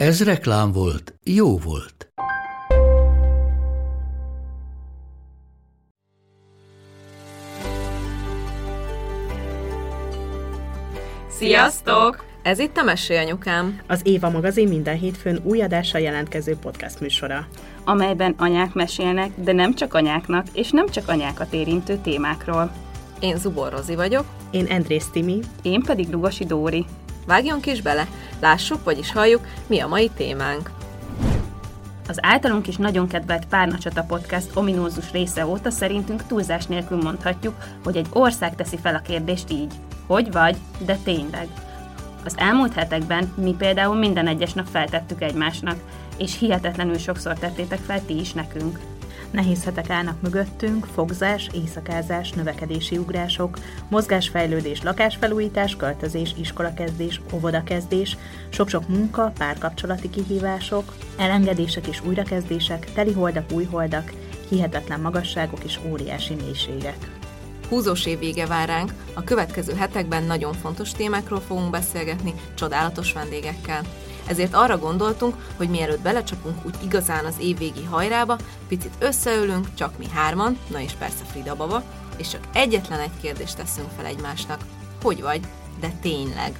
Ez reklám volt, jó volt. Sziasztok! Ez itt a Mesélyanyukám. Az Éva magazin minden hétfőn új adással jelentkező podcast műsora. amelyben anyák mesélnek, de nem csak anyáknak, és nem csak anyákat érintő témákról. Én Zubor Rozi vagyok. Én Andrész Timi. Én pedig Lugosi Dóri. Vágjunk is bele, lássuk, vagyis halljuk, mi a mai témánk. Az általunk is nagyon kedvelt Párnacsata Podcast ominózus része óta szerintünk túlzás nélkül mondhatjuk, hogy egy ország teszi fel a kérdést így. Hogy vagy, de tényleg. Az elmúlt hetekben mi például minden egyes nap feltettük egymásnak, és hihetetlenül sokszor tettétek fel ti is nekünk. Nehéz hetek állnak mögöttünk, fogzás, éjszakázás, növekedési ugrások, mozgásfejlődés, lakásfelújítás, költözés, iskolakezdés, óvodakezdés, sok-sok munka, párkapcsolati kihívások, elengedések és újrakezdések, teli holdak, új holdak, hihetetlen magasságok és óriási mélységek. Húzós év vége vár ránk, a következő hetekben nagyon fontos témákról fogunk beszélgetni csodálatos vendégekkel. Ezért arra gondoltunk, hogy mielőtt belecsapunk úgy igazán az évvégi hajrába, picit összeülünk, csak mi hárman, na és persze Frida baba, és csak egyetlen egy kérdést teszünk fel egymásnak. Hogy vagy? De tényleg.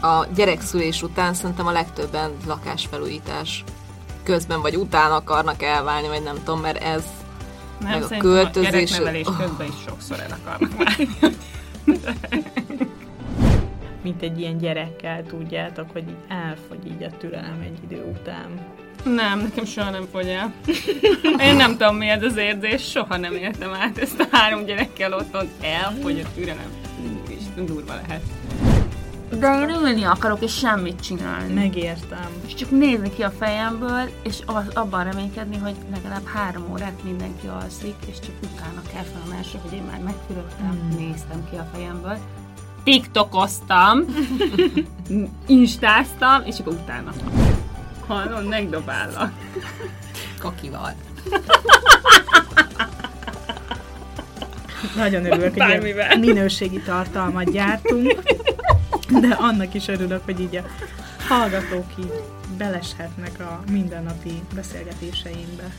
A gyerekszülés után szerintem a legtöbben lakásfelújítás közben vagy után akarnak elválni, vagy nem tudom, mert ez Nem, meg a költözés- a gyereknevelés közben is sokszor el akarnak válni. Mint egy ilyen gyerekkel, tudjátok, hogy így elfogy így a türelem egy idő után. Nem, nekem soha nem fogy el. Én nem tudom mi ez az érzés, soha nem éltem át ezt a három gyerekkel otthon. Elfogy a türelem. Úristen, durva lehet. De én ülni akarok, és semmit csinálni. Megértem. És csak nézni ki a fejemből, és az, abban reménykedni, hogy legalább három órát mindenki alszik, és csak utána kell fel a másra, hogy én már megfürödtem, hmm. néztem ki a fejemből. TikTokoztam, instáztam, és akkor utána. Hallom, megdobállak. kakival. Nagyon örülök, hogy minőségi tartalmat gyártunk, de annak is örülök, hogy így a hallgatók így beleshetnek a mindennapi beszélgetéseimbe.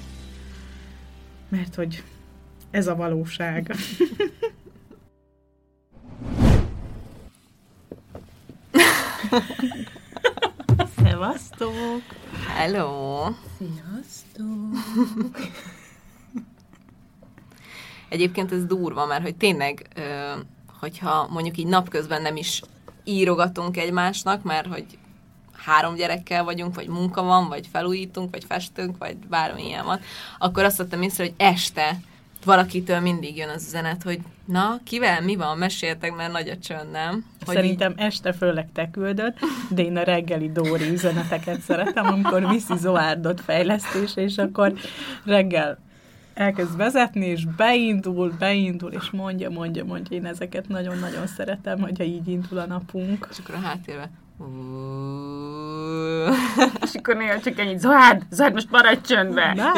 Mert hogy ez a valóság. Szevasztok! Hello! Sziasztok! Egyébként ez durva, mert hogy tényleg, hogyha mondjuk így napközben nem is írogatunk egymásnak, mert hogy három gyerekkel vagyunk, vagy munka van, vagy felújítunk, vagy festünk, vagy bármi ilyen van, akkor azt vettem észre, hogy este valakitől mindig jön az üzenet, hogy na, kivel mi van, meséltek, mert nagy a csönd, nem? Hogy Szerintem este főleg te küldöd, de én a reggeli Dóri üzeneteket szeretem, amikor viszi Zoárdot fejlesztésre, és akkor reggel elkezd vezetni, és beindul, beindul, és mondja, mondja, mondja. Én ezeket nagyon-nagyon szeretem, hogyha így indul a napunk. És akkor a háttérben És akkor néha csak ennyit, Zoárd, Zoárd, most maradj csöndbe.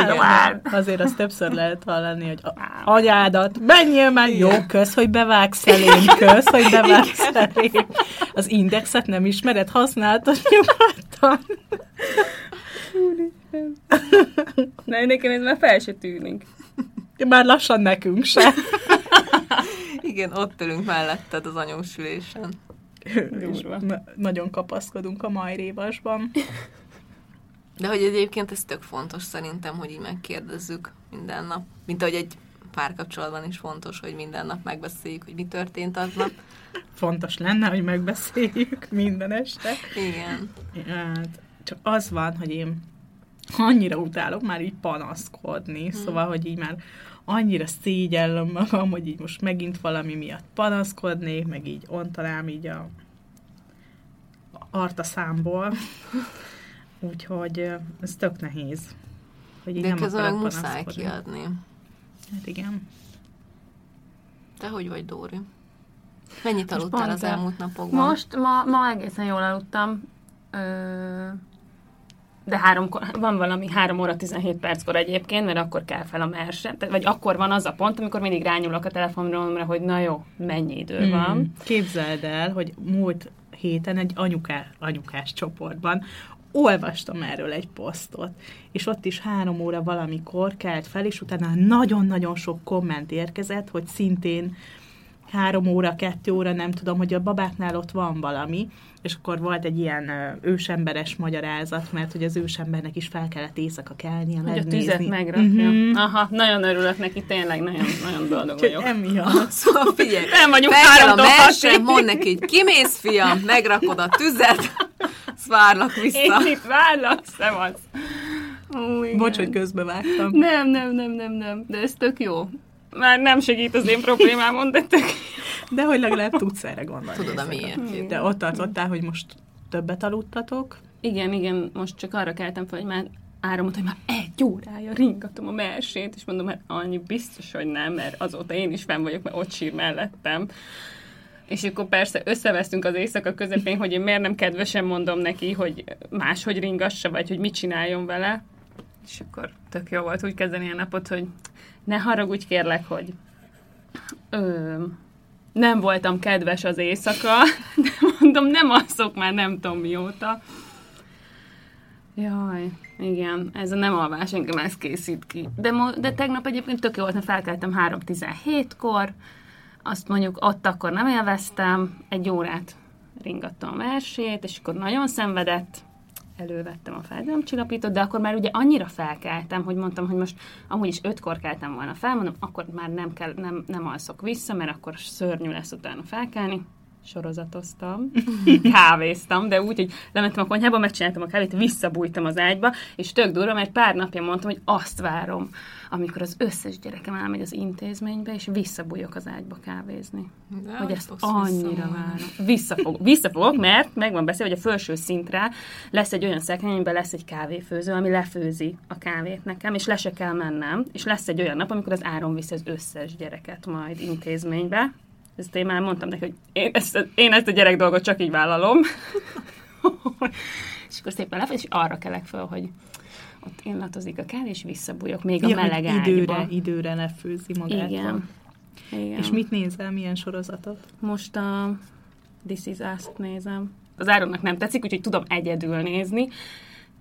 Azért azt többször lehet hallani, hogy anyádat, menjél meg, jó, kösz, hogy bevágsz elém, kösz, hogy bevágsz elém. Az indexet nem ismered, használtad nyugodtan. Na, nekem ez már fel se tűnik. Már lassan nekünk se. Igen, ott ülünk melletted az anyósülésen. Na, nagyon kapaszkodunk a majrévasban. De hogy egyébként ez tök fontos szerintem, hogy így megkérdezzük minden nap. Mint ahogy egy párkapcsolatban is fontos, hogy minden nap megbeszéljük, hogy mi történt aznap. Fontos lenne, hogy megbeszéljük minden este. Igen. Hát, csak az van, hogy én annyira utálok már így panaszkodni, hmm. szóval, hogy így már annyira szégyellem magam, hogy így most megint valami miatt panaszkodnék, meg így ontanám így a arta számból. Úgyhogy ez tök nehéz. Hogy így De nem közben muszáj panaszkodni. kiadni. Hát igen. Te hogy vagy, Dóri? Mennyit aludtál az elmúlt napokban? Most, ma, ma egészen jól aludtam. Ö, de háromkor, van valami 3 óra 17 perckor egyébként, mert akkor kell fel a merse. Vagy akkor van az a pont, amikor mindig rányulok a telefonra, hogy na jó, mennyi idő Mm. van. Képzeld el, hogy múlt héten egy anyuká, anyukás csoportban olvastam erről egy posztot, és ott is három óra valamikor kelt fel, és utána nagyon-nagyon sok komment érkezett, hogy szintén három óra, kettő óra, nem tudom, hogy a babáknál ott van valami, és akkor volt egy ilyen ősemberes magyarázat, mert hogy az ősembernek is fel kellett éjszaka kelnie, Hogy a megnézni. tüzet megrakja. Mhm. Aha, nagyon örülök neki, tényleg nagyon, nagyon boldog vagyok. emiatt. Szóval figyelj, Nem vagyunk kell a háromtól merse, hatig. mondd neki, hogy kimész, fiam, megrakod a tüzet, azt várlak vissza. Én itt várlak, szevasz. Ó, igen. Bocs, hogy közbevágtam. Nem, nem, nem, nem, nem, de ez tök jó. Már nem segít az én problémámon, de tök De hogy legalább tudsz erre gondolni. Tudod, a miért. De ott tartottál, hogy most többet aludtatok. Igen, igen, most csak arra keltem fel, hogy már Ára mondta, hogy már egy órája ringatom a mersét, és mondom, hát annyi biztos, hogy nem, mert azóta én is fenn vagyok, mert ott sír mellettem. És akkor persze összevesztünk az éjszaka közepén, hogy én miért nem kedvesen mondom neki, hogy máshogy ringassa, vagy hogy mit csináljon vele. És akkor tök jó volt úgy kezdeni a napot, hogy ne haragudj kérlek, hogy ö, nem voltam kedves az éjszaka, de mondom, nem alszok már nem tudom mióta. Jaj, igen, ez a nem alvás engem ez készít ki. De, mo- de tegnap egyébként tök jó volt, mert felkeltem 3.17-kor, azt mondjuk ott akkor nem élveztem, egy órát ringattam a versét, és akkor nagyon szenvedett, elővettem a fájdalomcsillapítót, de akkor már ugye annyira felkeltem, hogy mondtam, hogy most amúgy is ötkor keltem volna fel, mondom, akkor már nem, kell, nem, nem alszok vissza, mert akkor szörnyű lesz utána felkelni. Sorozatoztam, kávéztam, de úgy, hogy lementem a konyhába, megcsináltam a kávét, visszabújtam az ágyba, és tök durva, mert pár napja mondtam, hogy azt várom, amikor az összes gyerekem elmegy az intézménybe, és visszabújok az ágyba kávézni. De hogy ezt annyira várom. Visszafog, visszafogok, mert megvan beszélve, hogy a felső szintre lesz egy olyan szekrény, amiben lesz egy kávéfőző, ami lefőzi a kávét nekem, és le se kell mennem, és lesz egy olyan nap, amikor az áron viszi az összes gyereket majd intézménybe. Ezt én már mondtam neki, hogy én ezt, én ezt a gyerek dolgot csak így vállalom. és akkor szépen lefőz, és arra kelek föl, hogy ott illatozik a kávé, és visszabújok még a Ja, meleg hogy ágyba. időre, időre lefőzi magát. Igen. Igen. És mit nézel, milyen sorozatot? Most a This Is Us-t nézem. Az Áronnak nem tetszik, úgyhogy tudom egyedül nézni.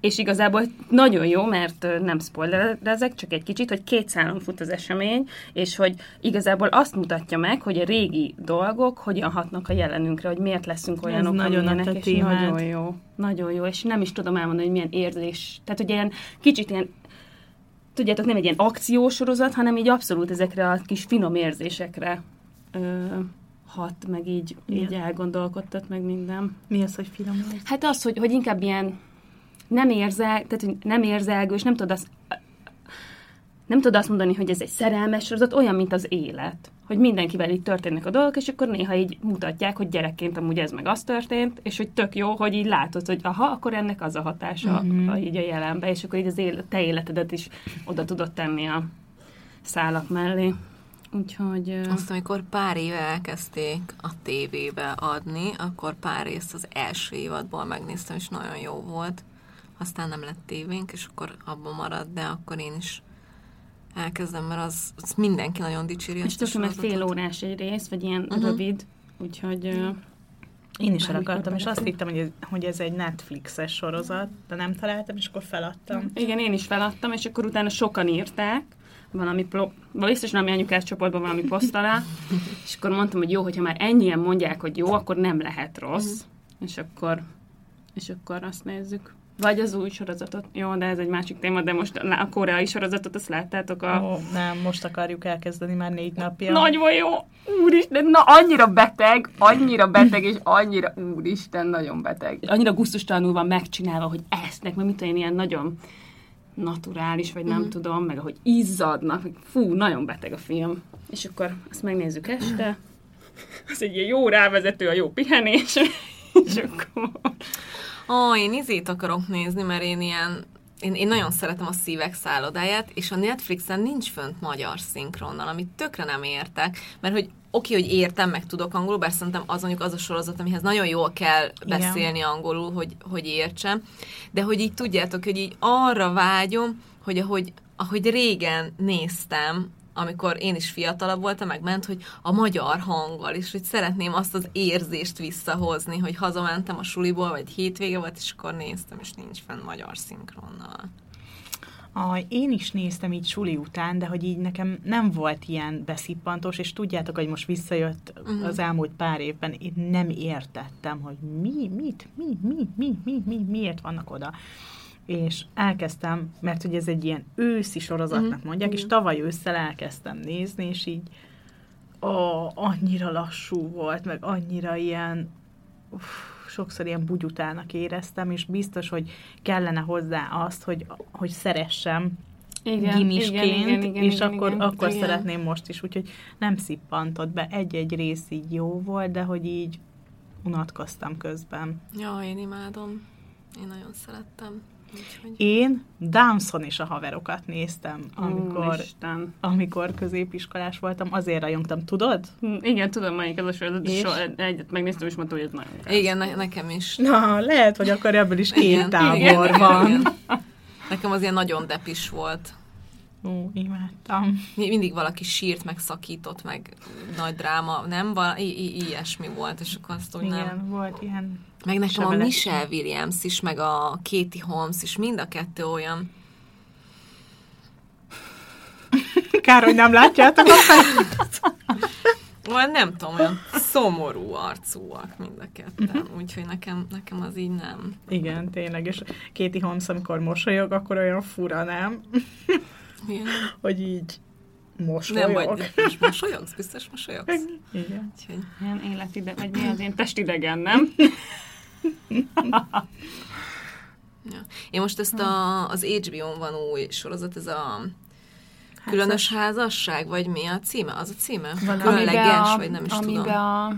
És igazából nagyon jó, mert nem spoilerezek, csak egy kicsit, hogy két szálon fut az esemény, és hogy igazából azt mutatja meg, hogy a régi dolgok hogyan hatnak a jelenünkre, hogy miért leszünk olyanok, nagyon a amilyenek, és témád. nagyon jó. Nagyon jó, és nem is tudom elmondani, hogy milyen érzés. Tehát, hogy ilyen kicsit ilyen tudjátok, nem egy ilyen akciósorozat, hanem így abszolút ezekre a kis finom érzésekre ö, hat, meg így, így Igen. elgondolkodtat, meg minden. Mi az, hogy finom? Hát az, hogy, hogy inkább ilyen nem érzel, tehát hogy nem érzelgős, nem tudod azt, nem tudod azt mondani, hogy ez egy szerelmes sorozat, olyan, mint az élet. Hogy mindenkivel így történnek a dolgok, és akkor néha így mutatják, hogy gyerekként amúgy ez meg az történt, és hogy tök jó, hogy így látod, hogy aha, akkor ennek az a hatása mm-hmm. a, így a jelenbe, és akkor így az élet, te életedet is oda tudod tenni a szálak mellé. Úgyhogy... Azt, amikor pár éve elkezdték a tévébe adni, akkor pár részt az első évadból megnéztem, és nagyon jó volt. Aztán nem lett tévénk, és akkor abban maradt, de akkor én is elkezdem, mert az, az mindenki nagyon dicséri És tudom, hogy fél órás egy rész, vagy ilyen uh-huh. rövid, úgyhogy... ö, Én is el Bármikor akartam, és azt hittem, hogy ez, hogy ez egy Netflixes sorozat, de nem találtam, és akkor feladtam. Igen, én is feladtam, és akkor utána sokan írták, valami, plo- biztos valami anyukás csoportban valami poszt alá, és akkor mondtam, hogy jó, hogyha már ennyien mondják, hogy jó, akkor nem lehet rossz, és akkor, és akkor azt nézzük. Vagy az új sorozatot. Jó, de ez egy másik téma, de most a koreai sorozatot, azt láttátok a... Ó, nem, most akarjuk elkezdeni már négy napja. Nagyon jó! Úristen, na annyira beteg, annyira beteg, és annyira, úristen, nagyon beteg. Annyira gusztustalanul van megcsinálva, hogy esznek, mert mit én, ilyen nagyon naturális, vagy nem tudom, meg ahogy izzadnak, fú, nagyon beteg a film. És akkor azt megnézzük este. Az egy ilyen jó rávezető, a jó pihenés, és akkor... Ó, én izét akarok nézni, mert én ilyen én, én nagyon szeretem a szívek szállodáját, és a Netflixen nincs fönt magyar szinkronnal, amit tökre nem értek, mert hogy oké, hogy értem, meg tudok angolul, bár szerintem az mondjuk az a sorozat, amihez nagyon jól kell beszélni Igen. angolul, hogy, hogy értsem, de hogy így tudjátok, hogy így arra vágyom, hogy ahogy, ahogy régen néztem amikor én is fiatalabb voltam, meg ment, hogy a magyar hanggal, és hogy szeretném azt az érzést visszahozni, hogy hazamentem a suliból, vagy hétvége volt, és akkor néztem, és nincs fenn magyar szinkronnal. A, én is néztem így suli után, de hogy így nekem nem volt ilyen beszippantós, és tudjátok, hogy most visszajött uh-huh. az elmúlt pár évben, én nem értettem, hogy mi, mit, mi, mi, mi, mi, mi, miért vannak oda és elkezdtem, mert hogy ez egy ilyen őszi sorozatnak uh-huh. mondják, uh-huh. és tavaly ősszel elkezdtem nézni, és így ó, annyira lassú volt, meg annyira ilyen uff, sokszor ilyen bugyutának éreztem, és biztos, hogy kellene hozzá azt, hogy, hogy szeressem igen, gimisként, igen, igen, igen, és igen, akkor, igen, akkor igen. szeretném most is, úgyhogy nem szippantott be. Egy-egy rész így jó volt, de hogy így unatkoztam közben. Ja, én imádom. Én nagyon szerettem. Én Downson és a haverokat néztem, amikor, Isten. amikor középiskolás voltam, azért rajongtam, tudod? Hm, igen, tudom, melyik az a sorozat, és? egyet megnéztem, és mondtam, hogy ez nagyon gáz. Igen, ne- nekem is. Na, lehet, hogy akkor ebből is két tábor igen, van. Igen, igen. Nekem az ilyen nagyon depis volt. Ó, imádtam. Mindig valaki sírt, meg szakított, meg nagy dráma, nem? Val- i- i- ilyesmi volt, és akkor azt úgy Igen, nem... volt ilyen meg nekem a Michelle Williams is, meg a Katie Holmes is, mind a kettő olyan. Kár, hogy nem látjátok a fejét. Olyan nem tudom, olyan szomorú arcúak mind a ketten, uh-huh. úgyhogy nekem, nekem az így nem. Igen, tényleg, és Katie Holmes, amikor mosolyog, akkor olyan fura, nem? Igen. hogy így mosolyog. Nem, vagy most mosolyogsz? Biztos mosolyogsz? Igen. Úgyhogy... Ilyen életide, vagy mi az én testidegen, nem? ja. Én most ezt a, az HBO-n van új sorozat, ez a Különös házasság, vagy mi a címe? Az a címe? Van, Különleges, a, vagy nem is tudom. A...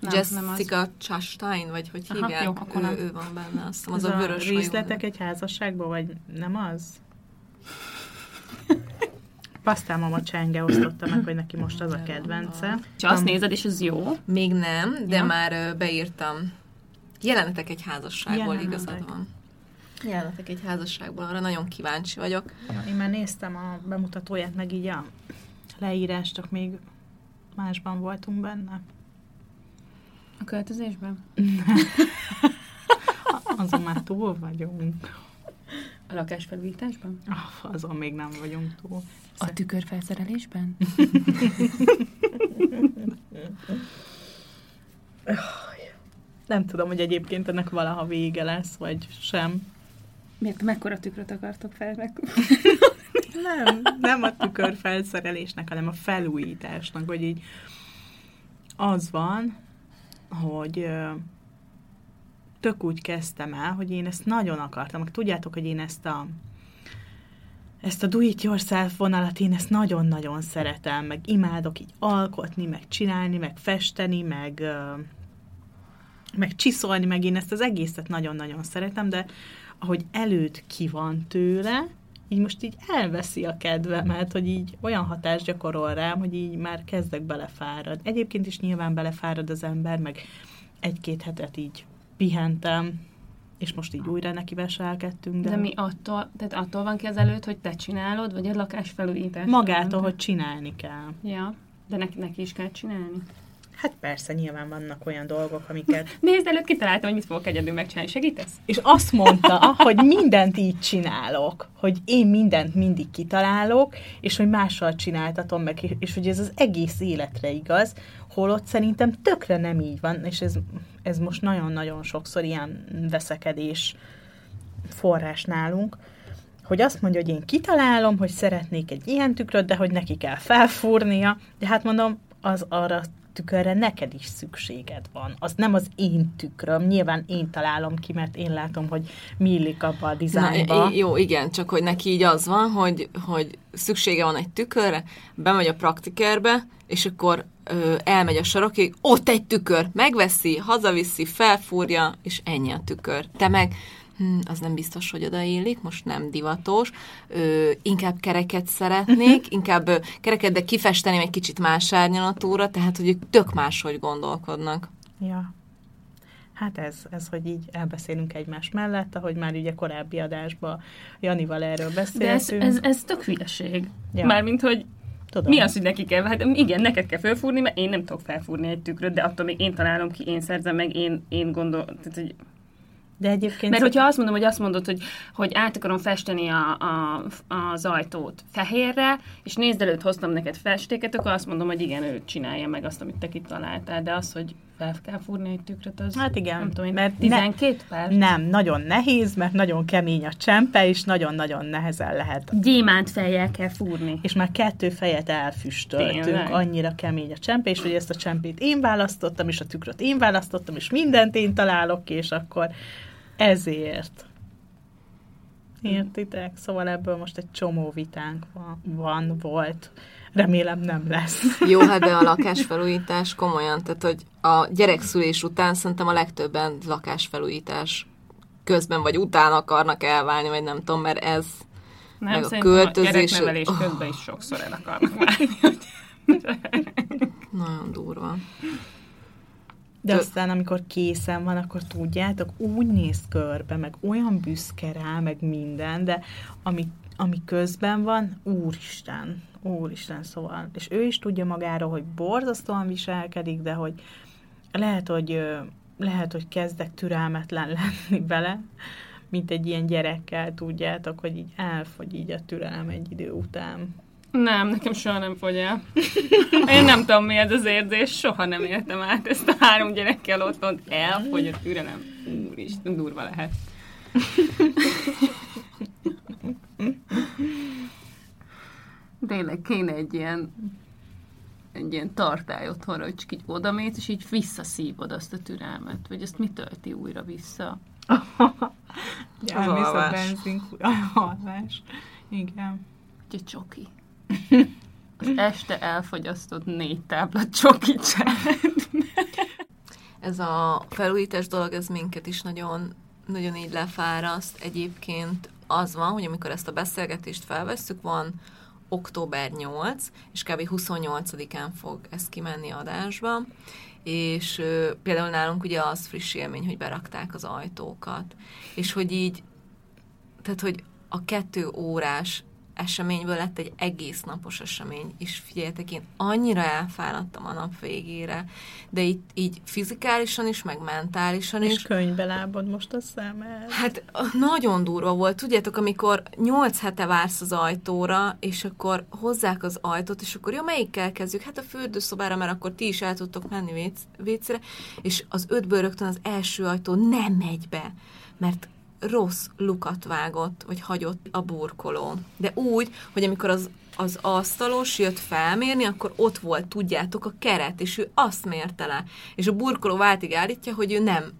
Nem, Jessica nem Chastain, vagy hogy Aha, hívják? Jó, akkor ő, ő van benne, azt hiszem, az a, a vörös Részletek egy házasságban, vagy nem az? Pasztámama Csenge osztotta meg, hogy neki most az a kedvence. És azt nézed, és ez jó? Még nem, de ja. már beírtam Jelenetek egy házasságból, Jelenetek. igazad van. Jelenetek egy házasságból, arra nagyon kíváncsi vagyok. Ja, én már néztem a bemutatóját, meg így a leírást, csak még másban voltunk benne. A költözésben? azon már túl vagyunk. A lakásfelújításban? Oh, azon még nem vagyunk túl. A tükörfelszerelésben? Nem tudom, hogy egyébként ennek valaha vége lesz, vagy sem. Miért? Mekkora tükröt akartok fel? nem, nem a tükör felszerelésnek, hanem a felújításnak, hogy így az van, hogy tök úgy kezdtem el, hogy én ezt nagyon akartam. Tudjátok, hogy én ezt a ezt a do it yourself vonalat én ezt nagyon-nagyon szeretem, meg imádok így alkotni, meg csinálni, meg festeni, meg meg csiszolni, meg én ezt az egészet nagyon-nagyon szeretem, de ahogy előtt ki van tőle, így most így elveszi a kedvemet, hogy így olyan hatást gyakorol rám, hogy így már kezdek belefárad. Egyébként is nyilván belefárad az ember, meg egy-két hetet így pihentem, és most így újra neki veselkedtünk. De... de mi attól, tehát attól van ki az előtt, hogy te csinálod, vagy a lakás felújítás? Magától, hogy csinálni kell. Ja, de neki, neki is kell csinálni. Hát persze, nyilván vannak olyan dolgok, amiket... Nézd, előtt kitaláltam, hogy mit fogok egyedül megcsinálni. Segítesz? És azt mondta, hogy mindent így csinálok, hogy én mindent mindig kitalálok, és hogy mással csináltatom meg, és hogy ez az egész életre igaz, holott szerintem tökre nem így van, és ez, ez most nagyon-nagyon sokszor ilyen veszekedés forrás nálunk, hogy azt mondja, hogy én kitalálom, hogy szeretnék egy ilyen tükröt, de hogy neki kell felfúrnia, de hát mondom, az arra tükörre neked is szükséged van. Az nem az én tükröm, nyilván én találom ki, mert én látom, hogy mi illik abba a dizájnba. Na, jó, igen, csak hogy neki így az van, hogy, hogy szüksége van egy tükörre, bemegy a praktikerbe, és akkor ö, elmegy a sarokig, ott egy tükör, megveszi, hazaviszi, felfúrja, és ennyi a tükör. Te meg hm, az nem biztos, hogy odaillik, most nem divatos, ö, inkább kereket szeretnék, inkább ö, kereket, de kifesteném egy kicsit más árnyalatúra, tehát hogy ők tök máshogy gondolkodnak. Ja. Hát ez, ez, hogy így elbeszélünk egymás mellett, ahogy már ugye korábbi adásban Janival erről De ez, beszéltünk. ez, ez tök hülyeség. Ja. Mármint, hogy Tudom. mi az, hogy neki kell? Hát igen, neked kell felfúrni, mert én nem tudok felfúrni egy tükröt, de attól még én találom ki, én szerzem meg, én, én gondol... Tehát, hogy De egyébként... Mert hogyha azt mondom, hogy azt mondod, hogy, hogy át akarom festeni a, a, az ajtót fehérre, és nézd előtt hoztam neked festéket, akkor azt mondom, hogy igen, ő csinálja meg azt, amit te kitaláltál, de az, hogy fel kell fúrni egy tükröt, az Hát igen, nem tudom, én, mert 12 perc. Nem, nagyon nehéz, mert nagyon kemény a csempe, és nagyon-nagyon nehezen lehet. Gyémánt fejjel kell fúrni. És már kettő fejet elfüstöltünk, Tényleg? annyira kemény a csempe, és hogy ezt a csempét én választottam, és a tükröt én választottam, és mindent én találok és akkor ezért. Értitek? Szóval ebből most egy csomó vitánk van, van volt. Remélem nem lesz. Jó, hát de a lakásfelújítás komolyan, tehát hogy a gyerekszülés után szerintem a legtöbben lakásfelújítás közben vagy után akarnak elválni, vagy nem tudom, mert ez Nem, meg a költözés- a gyereknevelés Oh. közben is sokszor el akarnak válni. nagyon durva. De Tö- aztán, amikor készen van, akkor tudjátok, úgy néz körbe, meg olyan büszke rá, meg minden, de ami, ami közben van, úristen, úristen, szóval. És ő is tudja magáról, hogy borzasztóan viselkedik, de hogy lehet, hogy lehet, hogy kezdek türelmetlen lenni vele, mint egy ilyen gyerekkel, tudjátok, hogy így elfogy így a türelem egy idő után. Nem, nekem soha nem fogy el. Én nem tudom, mi ez az érzés, soha nem éltem át ezt a három gyerekkel otthon. Elfogy a türelem. Úristen, durva lehet. Tényleg kéne egy ilyen egy ilyen tartály otthonra, hogy csak így odamész, és így visszaszívod azt a türelmet, vagy azt mi tölti újra vissza. Ja, Az a alvás. benzin, a alvás. Igen. Egy csoki. Az este elfogyasztott négy tábla csokit sem. Ez a felújítás dolog, ez minket is nagyon, nagyon így lefáraszt. Egyébként az van, hogy amikor ezt a beszélgetést felvesszük, van október 8, és kb. 28-án fog ez kimenni adásba, és ö, például nálunk ugye az friss élmény, hogy berakták az ajtókat, és hogy így, tehát hogy a kettő órás eseményből lett egy egész napos esemény, és figyeljetek, én annyira elfáradtam a nap végére, de így, így fizikálisan is, meg mentálisan És is, könyvbe lábad most a szemed. Hát nagyon durva volt. Tudjátok, amikor 8 hete vársz az ajtóra, és akkor hozzák az ajtót, és akkor jó, melyikkel kezdjük? Hát a fürdőszobára, mert akkor ti is el tudtok menni véc, vécére, és az ötből rögtön az első ajtó nem megy be, mert rossz lukat vágott, vagy hagyott a burkoló. De úgy, hogy amikor az, az asztalos jött felmérni, akkor ott volt, tudjátok, a keret, és ő azt mérte le. És a burkoló váltig állítja, hogy ő nem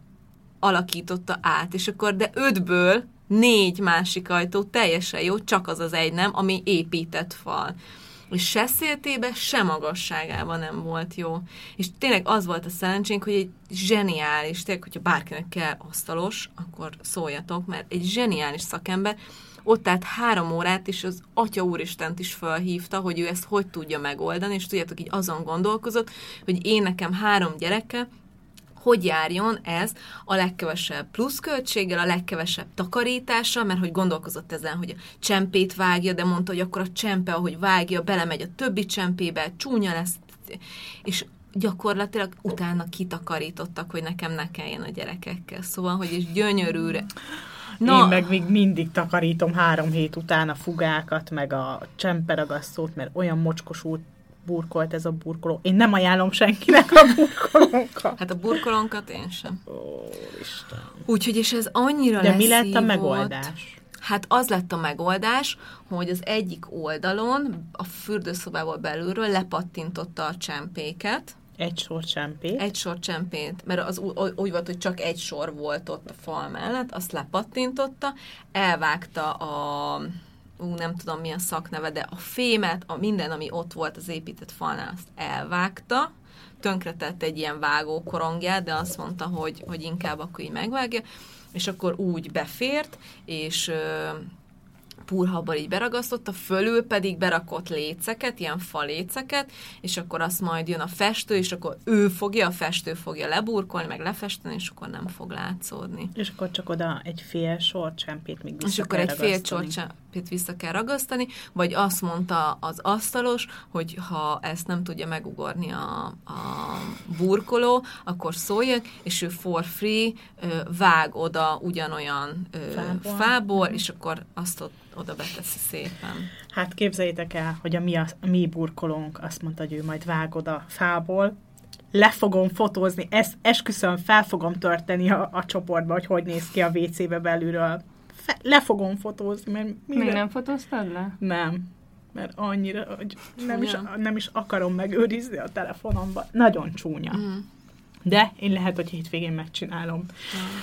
alakította át, és akkor de ötből négy másik ajtó teljesen jó, csak az az egy nem, ami épített fal. És se széltébe, se magasságában nem volt jó. És tényleg az volt a szerencsénk, hogy egy zseniális, tényleg, hogyha bárkinek kell asztalos, akkor szóljatok, mert egy zseniális szakember ott állt három órát, és az Atya Úristent is felhívta, hogy ő ezt hogy tudja megoldani, és tudjátok, így azon gondolkozott, hogy én nekem három gyerekkel, hogy járjon ez a legkevesebb pluszköltséggel, a legkevesebb takarítással, mert hogy gondolkozott ezen, hogy a csempét vágja, de mondta, hogy akkor a csempe, ahogy vágja, belemegy a többi csempébe, csúnya lesz, és gyakorlatilag utána kitakarítottak, hogy nekem ne kelljen a gyerekekkel. Szóval, hogy és gyönyörűre. Na. Én meg még mindig takarítom három hét után a fugákat, meg a csemperagasztót, mert olyan mocskosult burkolt ez a burkoló. Én nem ajánlom senkinek a burkolónkat. Hát a burkolónkat én sem. Ó, Isten. Úgyhogy, és ez annyira De mi lett a megoldás? Hát az lett a megoldás, hogy az egyik oldalon, a fürdőszobából belülről lepattintotta a csempéket, Egy sor csempét. egy sor csempét, mert az úgy volt, hogy csak egy sor volt ott a fal mellett, azt lepattintotta, elvágta a ú, nem tudom mi a szakneve, de a fémet, a minden, ami ott volt az épített falnál, azt elvágta, tönkretett egy ilyen vágó korongját, de azt mondta, hogy, hogy inkább akkor így megvágja, és akkor úgy befért, és ö, púrhabbal így beragasztotta, fölül pedig berakott léceket, ilyen faléceket, és akkor azt majd jön a festő, és akkor ő fogja, a festő fogja leburkolni, meg lefesteni, és akkor nem fog látszódni. És akkor csak oda egy fél sorcsempét még vissza És akkor egy fél ragasztani. csorcsapét vissza kell ragasztani, vagy azt mondta az asztalos, hogy ha ezt nem tudja megugorni a, a burkoló, akkor szóljak, és ő for free vág oda ugyanolyan Fából. fából, fából és akkor azt ott, oda beteszi szépen. Hát képzeljétek el, hogy a mi, a, a mi burkolónk azt mondta, hogy ő majd vág oda fából, le fogom fotózni, ezt esküszöm, fel fogom törteni a, a csoportba, hogy hogy néz ki a WC-be belülről. Fe, le fogom fotózni, mert Még mire- nem fotóztad le? Nem. Mert annyira, hogy nem is, nem is akarom megőrizni a telefonomban. Nagyon csúnya. Mm. De én lehet, hogy hétvégén megcsinálom.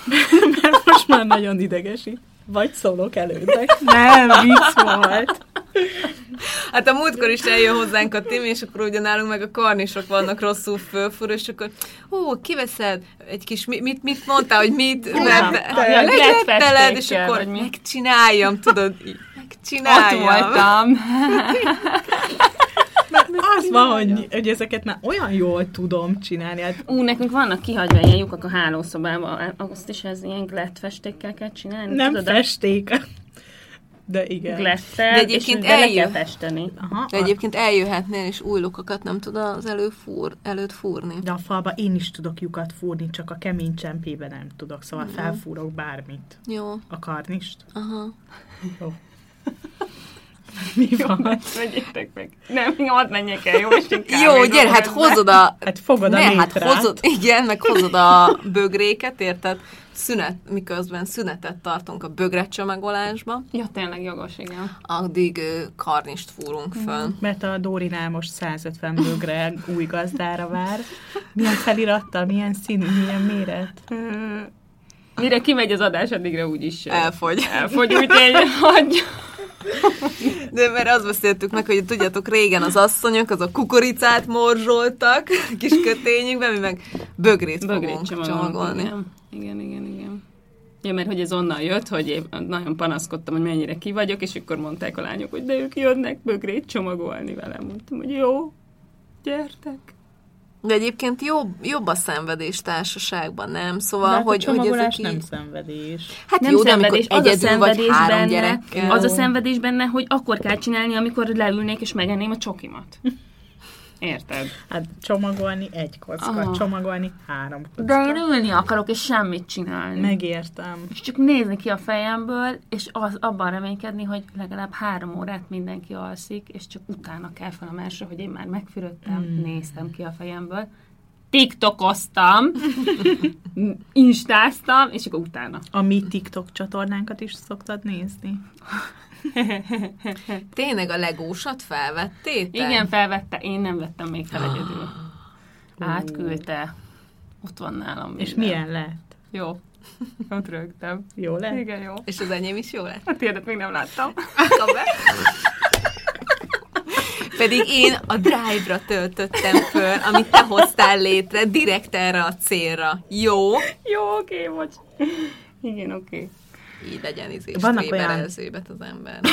Mert most már nagyon idegesít. Vagy szólok előttek. Nem, vicc volt. Hát a múltkor is eljön hozzánk a Timi, és akkor ugye nálunk meg a karnisok vannak rosszul fölfúr, és akkor ó, kiveszed egy kis, mit, mit, mit mondtál, hogy mit, legletteled, és akkor mi? megcsináljam, tudod, így, Ott megcsináljam. voltam. Az van, hogy, hogy ezeket már olyan jól tudom csinálni. Hát Ú, nekünk vannak kihagyva ilyen lyukak a hálószobában, azt is ez ilyen glett festékkel kell csinálni. nem tudod, a festék. De igen. Glettel, De egyébként és eljön. kell festeni. Aha, De egyébként eljöhetnél, és új lukakat nem tud az előfúr, előtt fúrni. de a falba én is tudok lyukat fúrni, csak a kemény csempébe nem tudok, szóval felfúrok bármit. Jó, A karnist. aha. Jó. Mi van? Vegyétek meg. Nem, hadd menjek el, jó? És Jó, gyere, hát hozod a... Hát fogod a ne, hát métrát. hozod, igen, meg hozod a bögréket, érted? Szünet, miközben szünetet tartunk a bögre csomagolásba. Ja, tényleg jogos, igen. addig karnist fúrunk föl. Mert a Dórinál most 150 bögre új gazdára vár. Milyen felirattal, milyen színű, milyen méret. Mire kimegy az adás, addigra úgyis Elfogy. elfogy, úgyhogy hagyja. De mert azt beszéltük meg, hogy tudjátok, régen az asszonyok, azok kukoricát morzsoltak kis kötényükbe, mi meg bögrét, Bögrét fogunk csomagolni. csomagolni. Igen, igen, igen. igen. Ja, mert hogy ez onnan jött, hogy én nagyon panaszkodtam, hogy mennyire ki vagyok, és akkor mondták a lányok, hogy de ők jönnek bögrét csomagolni velem. Mondtam, hogy jó, gyertek. De egyébként jobb, jobb a szenvedés társaságban, nem? Szóval, De hát a hogy, hogy csomagolás ezek így... nem szenvedés. Hát nem jó, de szenvedés, az a vagy szenvedés három benne, gyerekkel. az a szenvedés benne, hogy akkor kell csinálni, amikor leülnék és megenném a csokimat. Érted? Hát csomagolni egy kocka, Aha. csomagolni három kocka. De én ülni akarok, és semmit csinálni. Megértem. És csak nézni ki a fejemből, és az, abban reménykedni, hogy legalább három órát mindenki alszik, és csak utána kell fel a másra, hogy én már megfürödtem, mm. néztem ki a fejemből, tiktokoztam, instáztam, és akkor utána. A mi TikTok csatornánkat is szoktad nézni? Tényleg a legósat felvettétek? Igen, felvette, én nem vettem még fel egyedül. Átküldte. Ott van nálam És minden. milyen lett? Jó. Ott rögtem. Jó lett? Igen, jó. És az enyém is jó lett? A tiédet még nem láttam. Pedig én a Drive-ra töltöttem föl, amit te hoztál létre, direkt erre a célra. Jó? Jó, oké, bocs. Igen, oké. Így legyen izés, Vannak olyan- az ember.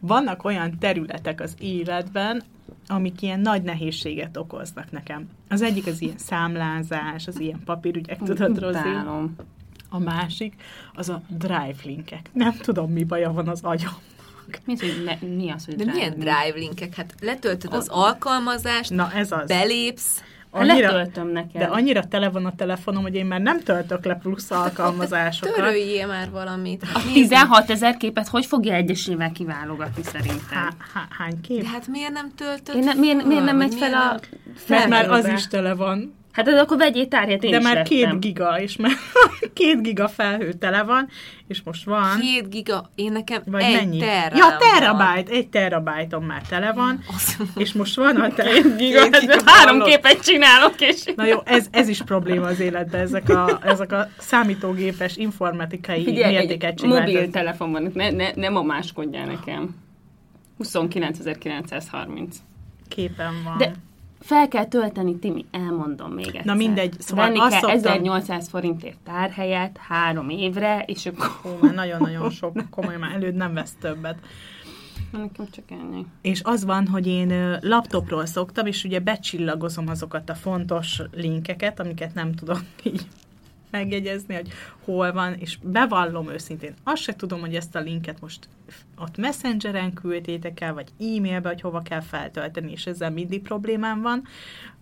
Vannak olyan területek az életben, amik ilyen nagy nehézséget okoznak nekem. Az egyik az ilyen számlázás, az ilyen papírügyek, tudod, Rozi? Utálom. A másik az a drive linkek. Nem tudom, mi baja van az agyam. Mi, hogy ne, mi az, hogy De drive milyen drive linkek? Hát letöltöd az alkalmazást, Na ez az. belépsz, Hát letöltöm neked. de annyira tele van a telefonom, hogy én már nem töltök le plusz alkalmazásokat. töröljél már valamit. Hát A nézd 16 ezer képet hogy fogja egyesével kiválogatni szerintem? Há, há, hány kép? De hát miért nem töltöd Én ne, miért, miért nem megy fel a... Mert már az is tele van. Hát de akkor vegyél tárgyat, én De is már vettem. két giga, és már két giga felhő tele van, és most van. Két giga, én nekem Vagy egy mennyi? terám Ja, van. terabyte, egy terabájtom már tele van, és most van a te... Giga, hát három képet csinálok, és... Na jó, ez, ez is probléma az életben, ezek a, ezek a számítógépes informatikai Figyelj, egy mértékegységváltozások. mobiltelefonban, ne, ne, nem a máskodjál nekem. 29.930. Képen van. De Fel kell tölteni, Timi, elmondom még egyszer. Na mindegy, szóval Venni azt kell szoktam- 1800 forintért tárhelyet három évre, és akkor Ó, már nagyon-nagyon sok, komolyan már előd nem vesz többet. nekem csak ennyi. És az van, hogy én laptopról szoktam, és ugye becsillagozom azokat a fontos linkeket, amiket nem tudok így megjegyezni, hogy hol van, és bevallom őszintén, azt se tudom, hogy ezt a linket most ott messengeren küldtétek el, vagy e-mailbe, hogy hova kell feltölteni, és ezzel mindig problémám van,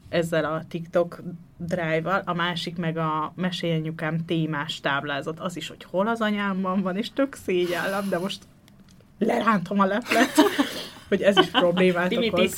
ezzel a TikTok drive-val, a másik meg a Mesélyanyukám témás táblázat, az is, hogy hol az anyámban van, és tök szégyellem, de most lerántom a leplet, hogy ez is problémát okoz.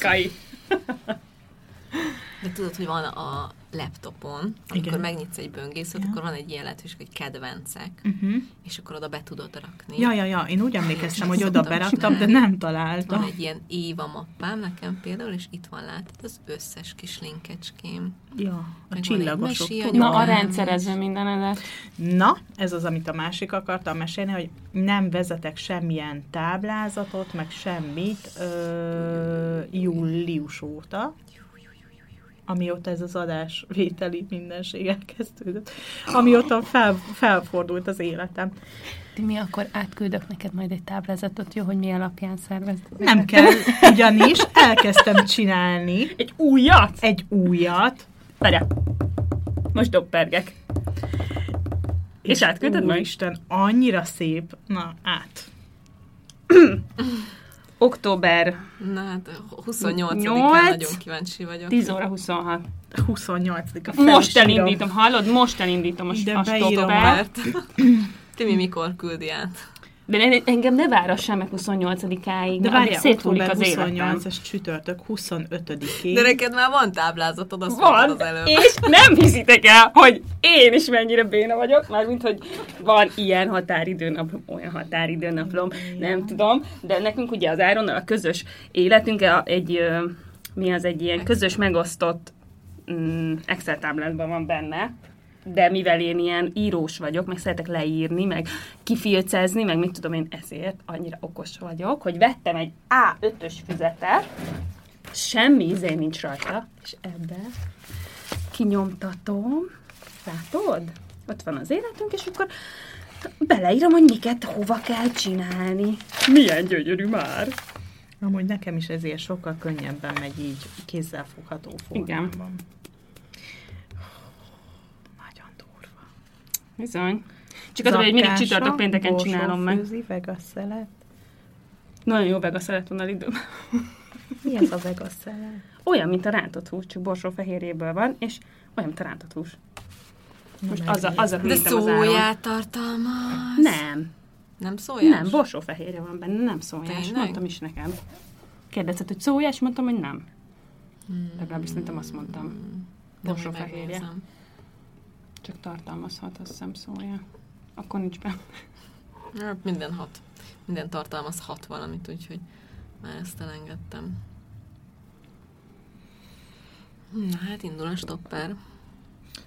De tudod, hogy van a laptopon, amikor Igen. megnyitsz egy böngészőt, Ja. akkor van egy ilyen lehetőség, hogy kedvencek, Uh-huh. és akkor oda be tudod rakni. Ja, ja, ja, én úgy emlékeztem, hogy oda beraktam, de nem Van találtam. egy ilyen Éva mappám nekem például, és itt van látod az összes kis linkecském. Ja, a Meg van csillagosok. Na, a Jogán rendszerezve mindenedet. Na, ez az, amit a másik akartam mesélni, hogy nem vezetek semmilyen táblázatot, meg semmit ö, július óta, amióta ez az adás vételi mindenség elkezdődött, amióta fel, felfordult az életem. Timi, akkor átküldök neked majd egy táblázatot, jó, hogy mi alapján szervezd. Nem kell, ugyanis elkezdtem csinálni Egy újat? egy újat, Várjál. Most doppergek. És átküldted majd? Isten, annyira szép. Na, át. Október Na hát 28-án Nyolc. nagyon kíváncsi vagyok. 10 óra 26. 28 a Most elindítom, hallod? Most elindítom a, Ide a beírom Timi mikor küldi át? De en- engem ne várassál meg 28-áig. De várjál, október az életem. 28-as csütörtök 25-én. De neked már van táblázatod, azt Van, az előbb. és nem hiszitek el, hogy én is mennyire béna vagyok, mármint, hogy van ilyen határidőnaplom, olyan határidőnaplom, nem tudom, de nekünk ugye az Áronnal a közös életünk egy, mi az egy ilyen közös megosztott mm, Excel táblázban van benne, de mivel én ilyen írós vagyok, meg szeretek leírni, meg kifilcezni, meg mit tudom én, ezért annyira okos vagyok, hogy vettem egy A5-ös füzetet, semmi izé nincs rajta, és ebbe kinyomtatom, látod? Ott van az életünk, és akkor beleírom, hogy miket hova kell csinálni. Milyen gyönyörű már! Amúgy nekem is ezért sokkal könnyebben megy így kézzelfogható Igen. formában. Nagyon durva. Bizony. Csak az, hogy mindig csütörtök pénteken csinálom meg. Főzi, vegas szelet. Nagyon jó vega szeret volna időm. Mi ez a vegas szelet? Olyan, mint a rántott hús, csak borsó fehérjéből van, és olyan, mint a rántott hús. Most az a, az a De az szóját tartalmaz. Nem, Nem szójás? nem, borsó fehérje van benne, nem szójás. Tényleg? Mondtam is nekem. Kérdezted, hogy szójás, mondtam, hogy nem. Legalábbis szerintem azt mondtam. De Borsó majd fehérje. megnézem. Csak tartalmazhat, azt hiszem szója. Akkor nincs be. Hát minden hat. Minden tartalmaz hat valamit, úgyhogy már ezt elengedtem. Na hát indul a stopper.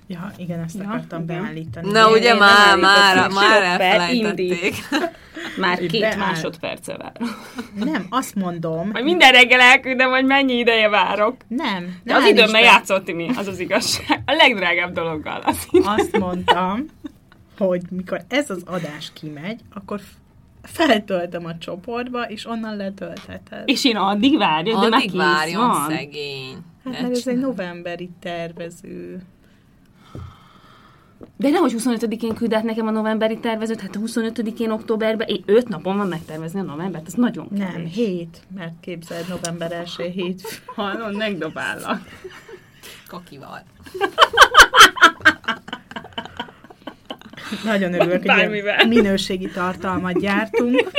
Ja, igen, ezt Ja, akartam igen. beállítani. Na ugye én már, már, már elfelejtették. Már két Beáll. másodperce vár. Nem, azt mondom. Majd minden reggel elküldöm, hogy mennyi ideje várok. Nem. De az időmmel játszott Timi, az az igazság. A legdrágább dologgal. Az Azt mondtam, hogy mikor ez az adás kimegy, akkor feltöltöm a csoportba, és onnan letöltheted. És én addig várja, de már kész várjon van. szegény. Hát, mert ez egy novemberi tervező. De nehogy 25-én küld át nekem a novemberi tervezőt, hát a 25-én októberben, én 5 napon van megtervezni a novembert, ez nagyon Nem, kevés. hét, mert képzeld, november első hét. Hallod, megdobállak. Kakival. Nagyon örülök, hogy minőségi tartalmat gyártunk,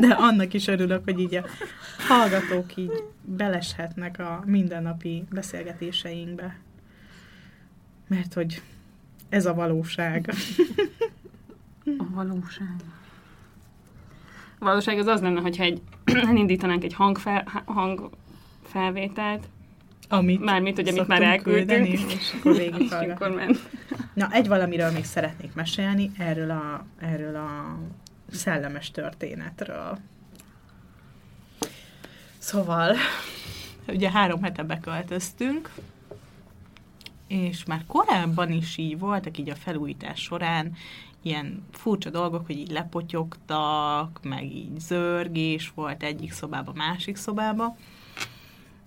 de annak is örülök, hogy így a hallgatók így beleshetnek a mindennapi beszélgetéseinkbe. Mert hogy ez a valóság. A valóság. A valóság az az lenne, hogyha egy, elindítanánk egy hangfel, hangfelvételt, Amit mármint, hogy amit már elküldtünk. és akkor ment. Na, egy valamiről még szeretnék mesélni, erről a, erről a szellemes történetről. Szóval ugye három hete beköltöztünk, és már korábban is így voltak így a felújítás során ilyen furcsa dolgok, hogy így lepotyogtak, meg így zörgés volt egyik szobába, másik szobába,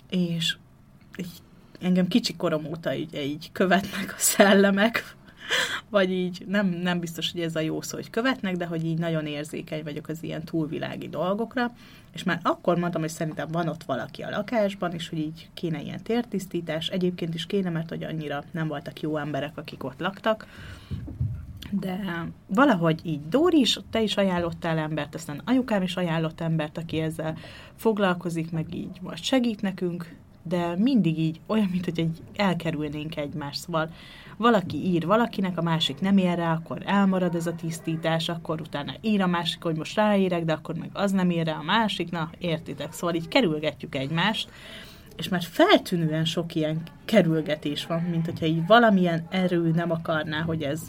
és így engem kicsi korom óta így, így követnek a szellemek, vagy így nem, nem biztos, hogy ez a jó szó, hogy követnek, de hogy így nagyon érzékeny vagyok az ilyen túlvilági dolgokra, és már akkor mondtam, hogy szerintem van ott valaki a lakásban, és hogy így kéne ilyen tértisztítás. Egyébként is kéne, mert hogy annyira nem voltak jó emberek, akik ott laktak. De valahogy így Dóri is, te is ajánlottál embert, aztán anyukám is ajánlott embert, aki ezzel foglalkozik, meg így most segít nekünk, de mindig így olyan, mint hogy egy elkerülnénk egymást. Szóval valaki ír valakinek, a másik nem ér rá, akkor elmarad ez a tisztítás, akkor utána ír a másik, hogy most ráérek, de akkor meg az nem ér rá a másik, na értitek. Szóval így kerülgetjük egymást, és már feltűnően sok ilyen kerülgetés van, mint hogyha így valamilyen erő nem akarná, hogy ez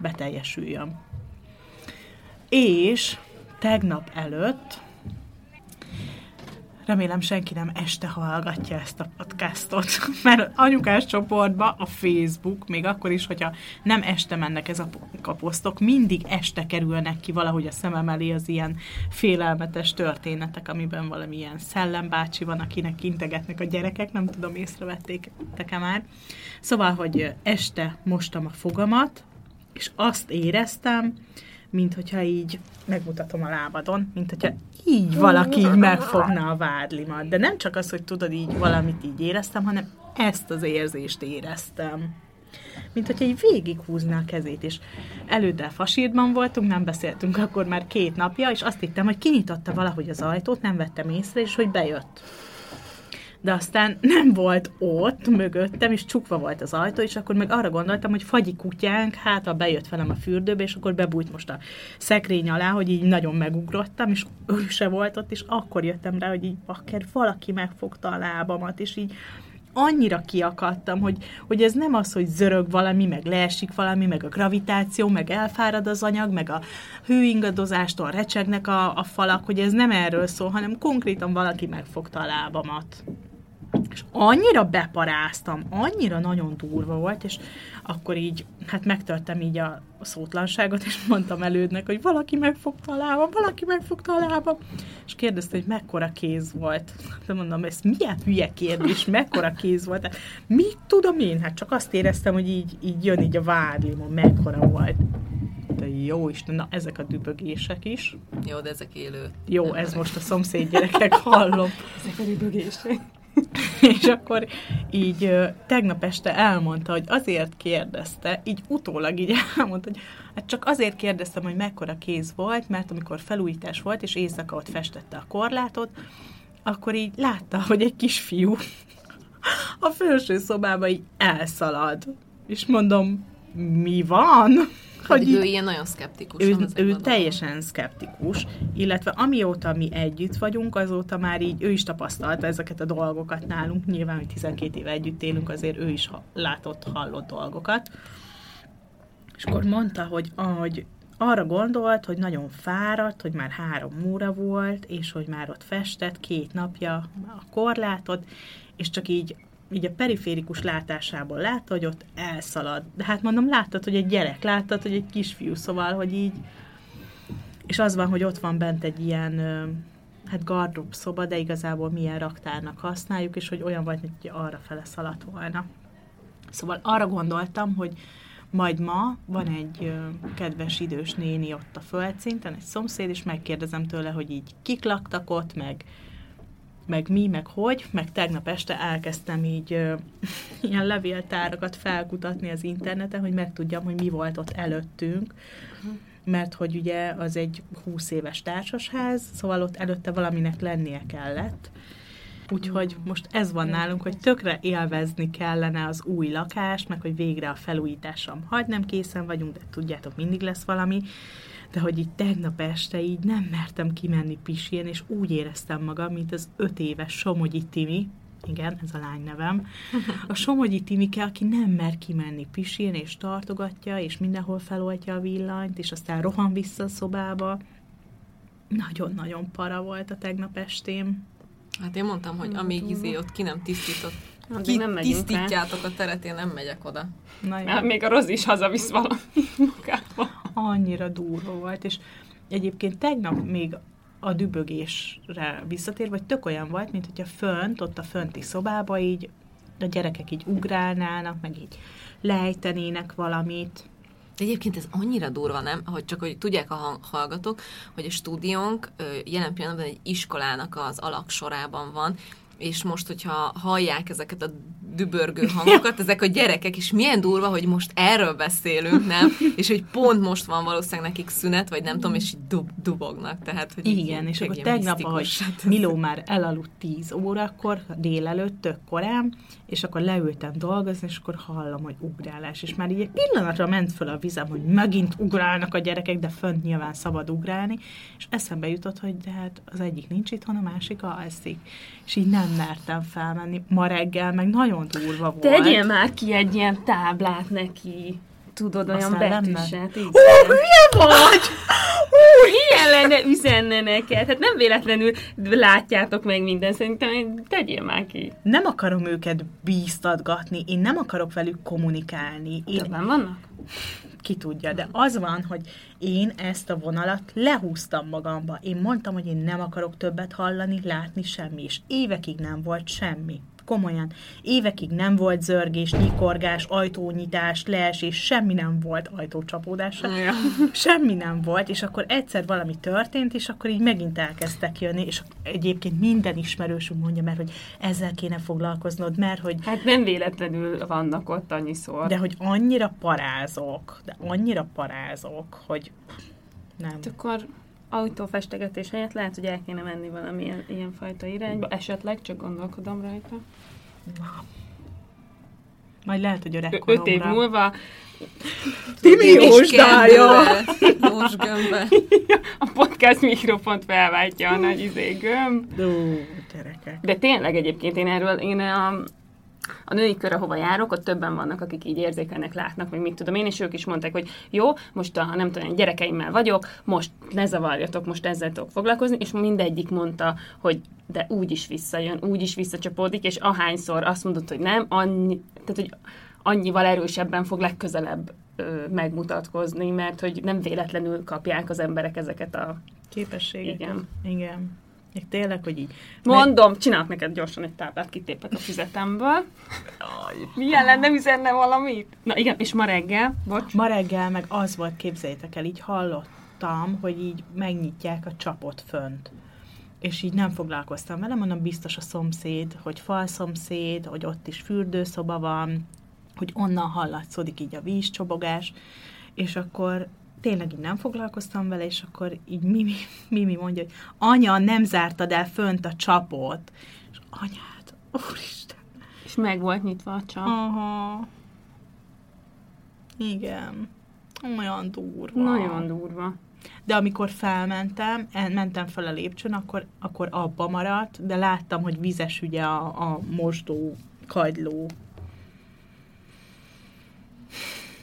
beteljesüljön. És tegnap előtt Remélem senki nem este hallgatja ezt a podcastot, mert anyukás csoportba a Facebook, még akkor is, hogyha nem este mennek ez a kaposztok, mindig este kerülnek ki valahogy a szemem elé az ilyen félelmetes történetek, amiben valamilyen szellembácsi van, akinek integetnek a gyerekek, nem tudom, észrevették-e már. Szóval, hogy este mostam a fogamat, és azt éreztem, mint hogyha így megmutatom a lábadon, mint hogyha így valaki így megfogna a vádlimat. De nem csak az, hogy tudod, így valamit így éreztem, hanem ezt az érzést éreztem. Mint hogyha így végighúzná a kezét, és előtte fasírban voltunk, nem beszéltünk akkor már két napja, és azt hittem, hogy kinyitotta valahogy az ajtót, nem vettem észre, és hogy bejött de aztán nem volt ott mögöttem, és csukva volt az ajtó, és akkor meg arra gondoltam, hogy fagyi kutyánk, hát ha bejött velem a fürdőbe, és akkor bebújt most a szekrény alá, hogy így nagyon megugrottam, és ő se volt ott, és akkor jöttem rá, hogy így bakker, valaki megfogta a lábamat, és így annyira kiakadtam, hogy, hogy ez nem az, hogy zörög valami, meg leesik valami, meg a gravitáció, meg elfárad az anyag, meg a hőingadozástól recsegnek a, a falak, hogy ez nem erről szól, hanem konkrétan valaki megfogta a lábamat és annyira beparáztam, annyira nagyon durva volt, és akkor így, hát megtörtem így a szótlanságot, és mondtam elődnek, hogy valaki megfogta a lábam, valaki megfogta a lábam, és kérdezte, hogy mekkora kéz volt. De mondom, ez milyen hülye kérdés, mekkora kéz volt. Hát, mit tudom én? Hát csak azt éreztem, hogy így, így jön így a vádlimon, mekkora volt. De jó Isten, na ezek a dübögések is. Jó, de ezek élő. Jó, ez most a szomszéd gyerekek hallom. ezek a dübögések. és akkor így tegnap este elmondta, hogy azért kérdezte, így utólag így elmondta, hogy hát csak azért kérdeztem, hogy mekkora kéz volt, mert amikor felújítás volt, és éjszaka ott festette a korlátot, akkor így látta, hogy egy kisfiú a felső szobába így elszalad. És mondom, mi van? Hogy ő ilyen nagyon szkeptikus. Ő, ő teljesen szkeptikus, illetve amióta mi együtt vagyunk, azóta már így ő is tapasztalta ezeket a dolgokat nálunk. Nyilván, hogy 12 éve együtt élünk, azért ő is látott, hallott dolgokat. És akkor mondta, hogy, hogy arra gondolt, hogy nagyon fáradt, hogy már három óra volt, és hogy már ott festett két napja a korlátot, és csak így így a periférikus látásából látta, hogy ott elszalad. De hát mondom, láttad, hogy egy gyerek, láttad, hogy egy kisfiú, szóval, hogy így... És az van, hogy ott van bent egy ilyen, hát gardrób szoba, de igazából milyen raktárnak használjuk, és hogy olyan vagy, hogy arra fele szaladt volna. Szóval arra gondoltam, hogy majd ma van egy kedves idős néni ott a földszinten, egy szomszéd, és megkérdezem tőle, hogy így kik laktak ott, meg meg mi, meg hogy, meg tegnap este elkezdtem így ö, ilyen levéltárakat felkutatni az interneten, hogy megtudjam, hogy mi volt ott előttünk, mert hogy ugye az egy 20 éves társasház, szóval ott előtte valaminek lennie kellett. Úgyhogy most ez van nálunk, hogy tökre élvezni kellene az új lakást, meg hogy végre a felújításom. Hagy nem készen vagyunk, de tudjátok, mindig lesz valami de hogy így tegnap este így nem mertem kimenni pisien, és úgy éreztem magam, mint az öt éves Somogyi Timi, igen, ez a lány nevem, a Somogyi Timike, aki nem mer kimenni pisien, és tartogatja, és mindenhol feloltja a villanyt, és aztán rohan vissza a szobába. Nagyon-nagyon para volt a tegnap estém. Hát én mondtam, hogy amíg izé ott ki nem tisztított, Addig ki nem megyünk el. tisztítjátok a teret, én nem megyek oda. Na, jó. Még a Rozi is hazavisz valami magába. Annyira durva volt, és egyébként tegnap még a dübögésre visszatér, vagy tök olyan volt, mint hogyha fönt, ott a fönti szobába így a gyerekek így ugrálnának, meg így lejtenének valamit. De egyébként ez annyira durva, nem? Hogy csak hogy tudják a hallgatók, hogy a stúdiónk jelen pillanatban egy iskolának az alaksorában van, és most, hogyha hallják ezeket a dübörgő hangokat, ezek a gyerekek, és milyen durva, hogy most erről beszélünk, nem? És hogy pont most van valószínűleg nekik szünet, vagy nem tudom, és így dub, dubognak. Tehát, hogy Igen, és akkor tegnap, ahogy Miló már elaludt 10 órakor, délelőtt, tök korán, és akkor leültem dolgozni, és akkor hallom, hogy ugrálás, és már így egy pillanatra ment föl a vizem, hogy megint ugrálnak a gyerekek, de fönt nyilván szabad ugrálni, és eszembe jutott, hogy de hát az egyik nincs itthon, a másik alszik. És így nem mertem felmenni. Ma reggel meg nagyon durva volt. Tegyél már ki egy ilyen táblát neki. Tudod, olyan Aztán nem betűset. Ó, hülye vagy! Ú, ilyen lenne üzenne neked. Hát nem véletlenül látjátok meg minden. Szerintem tegyél már ki. Nem akarom őket bíztatgatni, én nem akarok velük kommunikálni. Én Többen vannak? Ki tudja, de az van, hogy én ezt a vonalat lehúztam magamba. Én mondtam, hogy én nem akarok többet hallani, látni semmi, és évekig nem volt semmi. Komolyan. Évekig nem volt zörgés, nyikorgás, ajtónyitás, leesés, semmi nem volt, ajtócsapódás. Ja. Semmi nem volt, és akkor egyszer valami történt, és akkor így megint elkezdtek jönni, és egyébként minden ismerősünk mondja, mert hogy ezzel kéne foglalkoznod, mert hogy Hát nem véletlenül vannak ott annyiszor. de hogy annyira parázok, de annyira parázok, hogy nem. Hát akkor autófestegetés helyett lehet, hogy el kéne menni valamilyen ilyen fajta irányba. Esetleg, csak gondolkodom rajta. Majd lehet, hogy Ö- öregkoromra. Öt év múlva Timi jósdája! Jós gömbbe. a podcast mikrofont felváltja a nagy izé gömb. Ó, gyerekek. De tényleg egyébként én erről, én a, a női kör, ahova járok, ott többen vannak, akik így érzékelnek, látnak, meg mit tudom én, és ők is mondták, hogy jó, most a nem tudom, gyerekeimmel vagyok, most ne zavarjatok, most ezzel tudok foglalkozni, és mindegyik mondta, hogy de úgy is visszajön, úgy is visszacsapódik, és ahányszor azt mondod, hogy nem, annyi, tehát, hogy annyival erősebben fog legközelebb ö, megmutatkozni, mert hogy nem véletlenül kapják az emberek ezeket a... Képességek. Igen. Igen. Még tényleg, hogy így. Mondom, csinálok neked gyorsan egy táblát, kitépek a füzetemből. Milyen lenne üzenne valamit? Na igen, és ma reggel, bocs. Ma reggel meg az volt, képzeljétek el, így hallottam, hogy így megnyitják a csapot fönt. És így nem foglalkoztam vele, mondom, biztos a szomszéd, hogy falszomszéd, hogy ott is fürdőszoba van, hogy onnan hallatszódik így a vízcsobogás, és akkor tényleg így nem foglalkoztam vele, és akkor így Mimi, Mimi mondja, hogy anya, nem zártad el fönt a csapot. És anyád, úristen. És meg volt nyitva a csap. Aha. Igen. Olyan durva. Nagyon durva. De amikor felmentem, el- mentem fel a lépcsőn, akkor, akkor abba maradt, de láttam, hogy vizes ugye a, a mosdó, kagyló.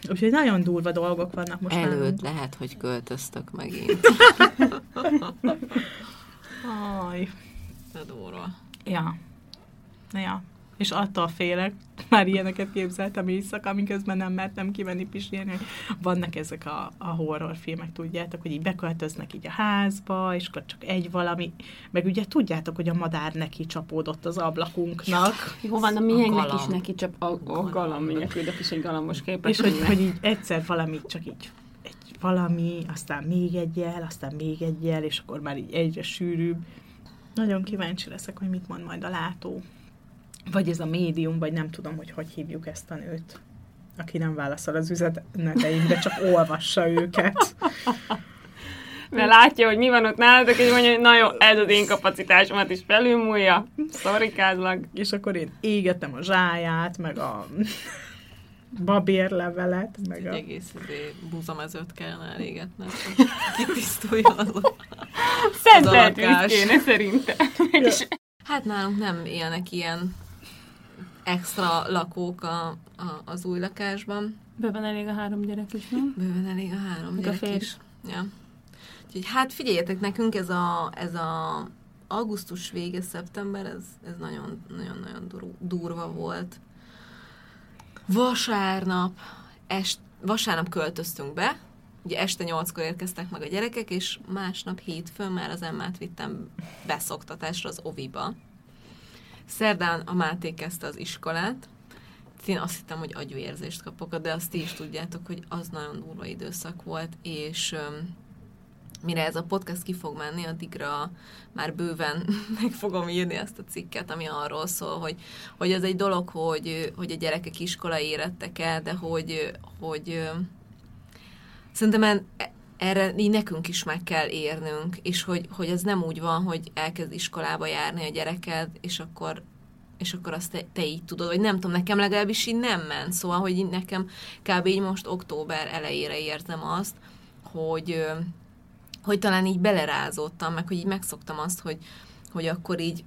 Úgyhogy nagyon durva dolgok vannak most Előd nálunk. lehet, hogy költöztök megint. Aj. De durva. Ja. Ja. És attól félek, már ilyeneket képzeltem éjszaka, miközben nem mertem kimenni pisilni, hogy vannak ezek a, a horrorfilmek, tudjátok, hogy így beköltöznek így a házba, és akkor csak egy valami, meg ugye tudjátok, hogy a madár neki csapódott az ablakunknak, Jó van, a miénknek is neki csak a, a galamb, mindjárt is egy galambos képet. és hogy, hogy így egyszer valami csak így egy valami, aztán még egy jel, aztán még egy jel, és akkor már így egyre sűrűbb. Nagyon kíváncsi leszek, hogy mit mond majd a látó. Vagy ez a médium, vagy nem tudom, hogy hogy hívjuk ezt a nőt, aki nem válaszol az üzeneteinkre, csak olvassa őket. Mert látja, hogy mi van ott nálatok, és mondja, hogy na jó, ez az én kapacitásomat is felülmúlja. Szorikázlak. És akkor én égetem a zsáját, meg a babérlevelet, meg a... Egész izé, búzamezőt kellene elégetni, hogy kitisztuljon az a... Víz kéne szerintem. És Hát nálunk nem élnek ilyen extra lakók a, a, az új lakásban. Bőven elég a három gyerek is, nem? Bőven elég a három Meg a gyerek férj. is. Ja. Úgyhogy hát figyeljetek, nekünk ez a, ez a augusztus vége, szeptember, ez, ez nagyon, nagyon, nagyon durva volt. Vasárnap, est, vasárnap költöztünk be, ugye este nyolckor érkeztek meg a gyerekek, és másnap hétfőn már az emmát vittem beszoktatásra az oviba. Szerdán a Máté kezdte az iskolát, én azt hittem, hogy agyvérzést kapok, de azt ti is tudjátok, hogy az nagyon durva időszak volt, és mire ez a podcast ki fog menni, addigra már bőven meg fogom írni ezt a cikket, ami arról szól, hogy, hogy ez egy dolog, hogy, hogy a gyerekek iskola érettek el, de hogy, hogy szerintem erre így nekünk is meg kell érnünk, és hogy, hogy ez nem úgy van, hogy elkezd iskolába járni a gyereked, és akkor és akkor azt te, te így tudod, vagy nem tudom, nekem legalábbis így nem ment, szóval, hogy így nekem kb. így most október elejére érzem azt, hogy, hogy talán így belerázódtam, meg hogy így megszoktam azt, hogy, hogy akkor így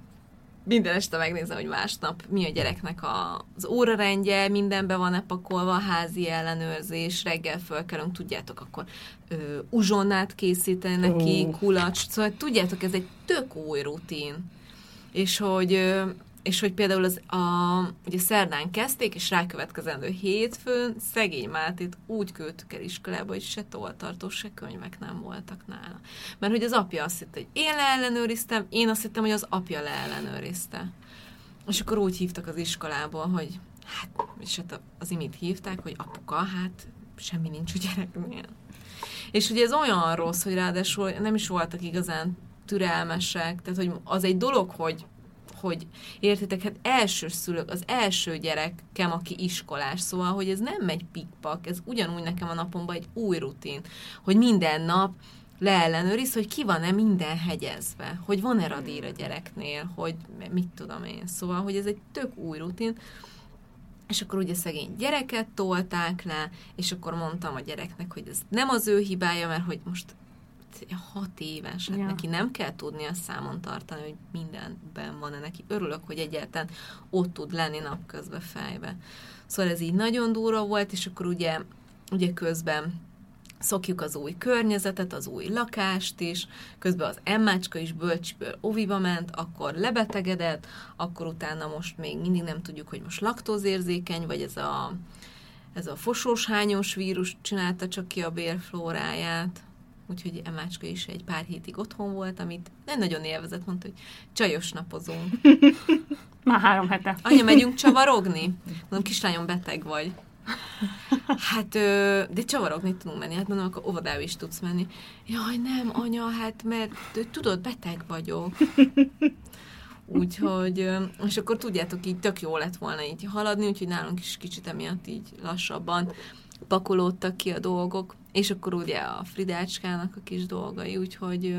minden este megnézem, hogy másnap mi a gyereknek a, az órarendje, mindenbe van-e pakolva, házi ellenőrzés, reggel fölkelünk, tudjátok, akkor ö, uzsonnát készíteni neki, kulacs, szóval tudjátok, ez egy tök új rutin. És hogy ö, és hogy például az a, ugye szerdán kezdték, és rákövetkezendő hétfőn szegény Mátét úgy küldtük el iskolába, hogy se toltartó, se könyvek nem voltak nála. Mert hogy az apja azt hitte, hogy én leellenőriztem, én azt hittem, hogy az apja leellenőrizte. És akkor úgy hívtak az iskolából, hogy hát, és hát az imit hívták, hogy apuka, hát semmi nincs a gyereknél. És ugye ez olyan rossz, hogy ráadásul nem is voltak igazán türelmesek, tehát hogy az egy dolog, hogy hogy értitek, hát első szülők, az első gyerekem, aki iskolás, szóval, hogy ez nem megy pikpak, ez ugyanúgy nekem a napomban egy új rutin, hogy minden nap leellenőriz, hogy ki van-e minden hegyezve, hogy van-e radír a gyereknél, hogy mit tudom én. Szóval, hogy ez egy tök új rutin, és akkor ugye szegény gyereket tolták le, és akkor mondtam a gyereknek, hogy ez nem az ő hibája, mert hogy most hat éves, hát ja. neki nem kell tudnia számon tartani, hogy mindenben van-e neki. Örülök, hogy egyáltalán ott tud lenni napközben fejbe. Szóval ez így nagyon durva volt, és akkor ugye, ugye közben szokjuk az új környezetet, az új lakást is, közben az emmácska is bölcsiből oviba ment, akkor lebetegedett, akkor utána most még mindig nem tudjuk, hogy most laktózérzékeny, vagy ez a, ez a fosós hányos vírus csinálta csak ki a bérflóráját úgyhogy Emácska is egy pár hétig otthon volt, amit nem nagyon élvezett, mondta, hogy csajos napozunk. Már három hete. Anya, megyünk csavarogni? Mondom, kislányom, beteg vagy. Hát, de csavarogni tudunk menni. Hát mondom, akkor óvodába is tudsz menni. Jaj, nem, anya, hát mert tudod, beteg vagyok. Úgyhogy, és akkor tudjátok, így tök jó lett volna így haladni, úgyhogy nálunk is kicsit emiatt így lassabban pakolódtak ki a dolgok, és akkor ugye a Fridácskának a kis dolgai, úgyhogy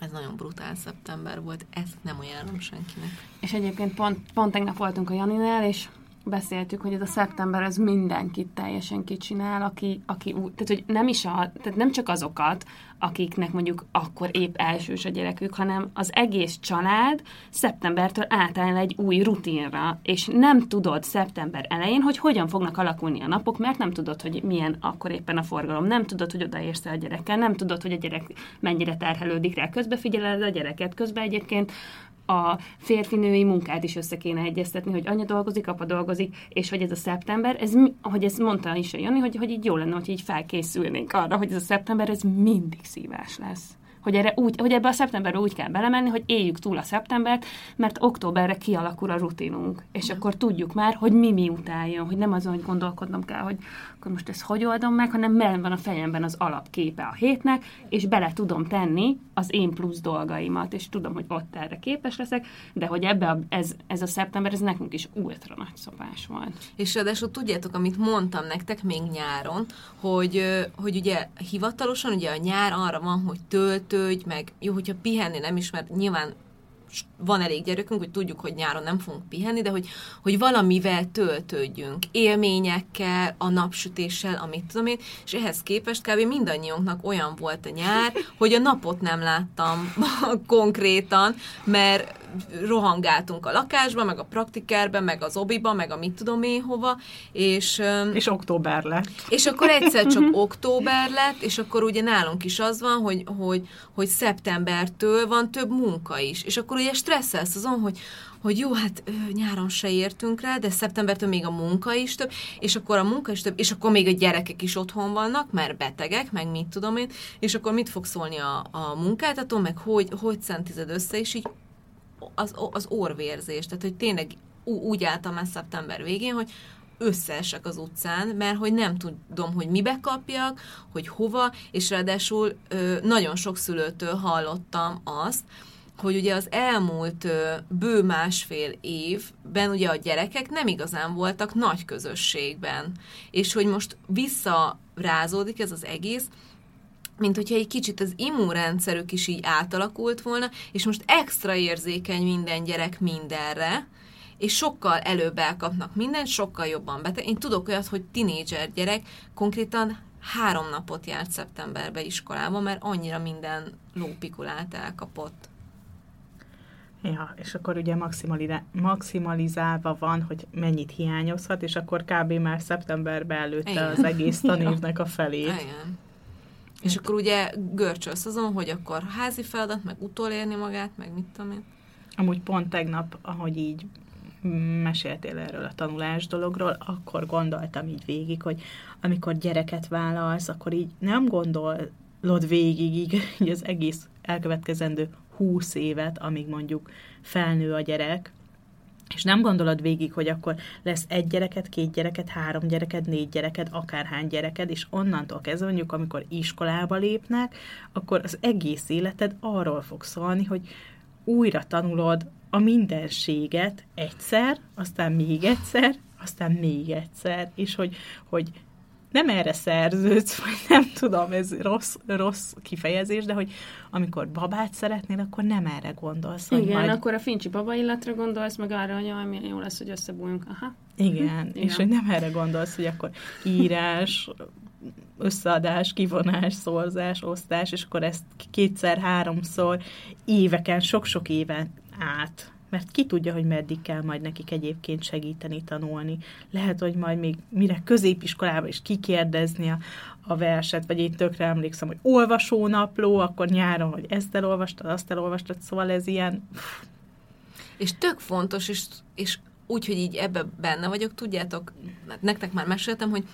ez nagyon brutál szeptember volt, ezt nem ajánlom senkinek. És egyébként pont, pont tegnap voltunk a Janinál, és beszéltük, hogy ez a szeptember ez mindenkit teljesen kicsinál, aki, aki úgy, tehát hogy nem is a, tehát nem csak azokat, akiknek mondjuk akkor épp elsős a gyerekük, hanem az egész család szeptembertől átáll egy új rutinra, és nem tudod szeptember elején, hogy hogyan fognak alakulni a napok, mert nem tudod, hogy milyen akkor éppen a forgalom, nem tudod, hogy odaérsz a gyerekkel, nem tudod, hogy a gyerek mennyire terhelődik rá, közbe figyeled a gyereket, közben egyébként a férfinői munkát is össze kéne egyeztetni, hogy anya dolgozik, apa dolgozik, és hogy ez a szeptember, ez, ahogy ezt mondta is a Jani, hogy, hogy így jó lenne, hogy így felkészülnénk arra, hogy ez a szeptember, ez mindig szívás lesz hogy, erre úgy, hogy ebbe a szeptemberbe úgy kell belemenni, hogy éljük túl a szeptembert, mert októberre kialakul a rutinunk, és akkor tudjuk már, hogy mi mi jön, hogy nem azon, hogy gondolkodnom kell, hogy akkor most ezt hogy oldom meg, hanem mellen van a fejemben az alapképe a hétnek, és bele tudom tenni az én plusz dolgaimat, és tudom, hogy ott erre képes leszek, de hogy ebbe a, ez, ez a szeptember, ez nekünk is ultra nagy szopás volt. És ráadásul tudjátok, amit mondtam nektek még nyáron, hogy, hogy ugye hivatalosan ugye a nyár arra van, hogy töltődj, meg. Jó, hogyha pihenni nem is, mert nyilván van elég gyerekünk, hogy tudjuk, hogy nyáron nem fogunk pihenni, de hogy, hogy valamivel töltődjünk, élményekkel, a napsütéssel, amit tudom én, és ehhez képest kb. mindannyiunknak olyan volt a nyár, hogy a napot nem láttam konkrétan, mert rohangáltunk a lakásba, meg a praktikárba, meg az obiba, meg a mit tudom én hova, és... És október lett. És akkor egyszer csak október lett, és akkor ugye nálunk is az van, hogy, hogy, hogy szeptembertől van több munka is, és akkor ugye stresszelsz azon, hogy hogy jó, hát nyáron se értünk rá, de szeptembertől még a munka is több, és akkor a munka is több, és akkor még a gyerekek is otthon vannak, mert betegek, meg mit tudom én, és akkor mit fog szólni a, a munkáltató, meg hogy, hogy szentized össze, és így az, az orvérzés, tehát hogy tényleg úgy álltam már szeptember végén, hogy összeesek az utcán, mert hogy nem tudom, hogy mibe kapjak, hogy hova, és ráadásul nagyon sok szülőtől hallottam azt, hogy ugye az elmúlt bő másfél évben ugye a gyerekek nem igazán voltak nagy közösségben, és hogy most visszarázódik ez az egész, mint hogyha egy kicsit az immunrendszerük is így átalakult volna, és most extra érzékeny minden gyerek mindenre, és sokkal előbb elkapnak mindent, sokkal jobban beteg. Én tudok olyat, hogy tinédzser gyerek konkrétan három napot járt szeptemberbe iskolába, mert annyira minden lópikulát elkapott. Ja, és akkor ugye maximalizálva van, hogy mennyit hiányozhat, és akkor kb. már szeptemberben előtte Igen. az egész tanévnek a felét. Igen. És akkor ugye görcsölsz azon, hogy akkor házi feladat, meg utolérni magát, meg mit tudom én. Amúgy pont tegnap, ahogy így meséltél erről a tanulás dologról, akkor gondoltam így végig, hogy amikor gyereket vállalsz, akkor így nem gondolod végig így, így az egész elkövetkezendő húsz évet, amíg mondjuk felnő a gyerek, és nem gondolod végig, hogy akkor lesz egy gyereket, két gyereket, három gyereket, négy gyereket, akárhány gyereket, és onnantól kezdve mondjuk, amikor iskolába lépnek, akkor az egész életed arról fog szólni, hogy újra tanulod a mindenséget egyszer, aztán még egyszer, aztán még egyszer, és hogy, hogy nem erre szerződsz, vagy nem tudom, ez rossz, rossz kifejezés, de hogy amikor babát szeretnél, akkor nem erre gondolsz. Igen, majd... akkor a fincsi baba illatra gondolsz, meg arra, hogy jaj, milyen jó lesz, hogy összebújunk. Aha. Igen, Igen, és hogy nem erre gondolsz, hogy akkor írás, összeadás, kivonás, szorzás, osztás, és akkor ezt kétszer-háromszor éveken, sok-sok éven át mert ki tudja, hogy meddig kell majd nekik egyébként segíteni, tanulni. Lehet, hogy majd még mire középiskolában is kikérdezni a, a verset, vagy én tökre emlékszem, hogy olvasónapló, akkor nyáron, hogy ezt elolvastad, azt elolvastad, szóval ez ilyen... És tök fontos, és, és úgy, hogy így ebbe benne vagyok, tudjátok, nektek már meséltem, hogy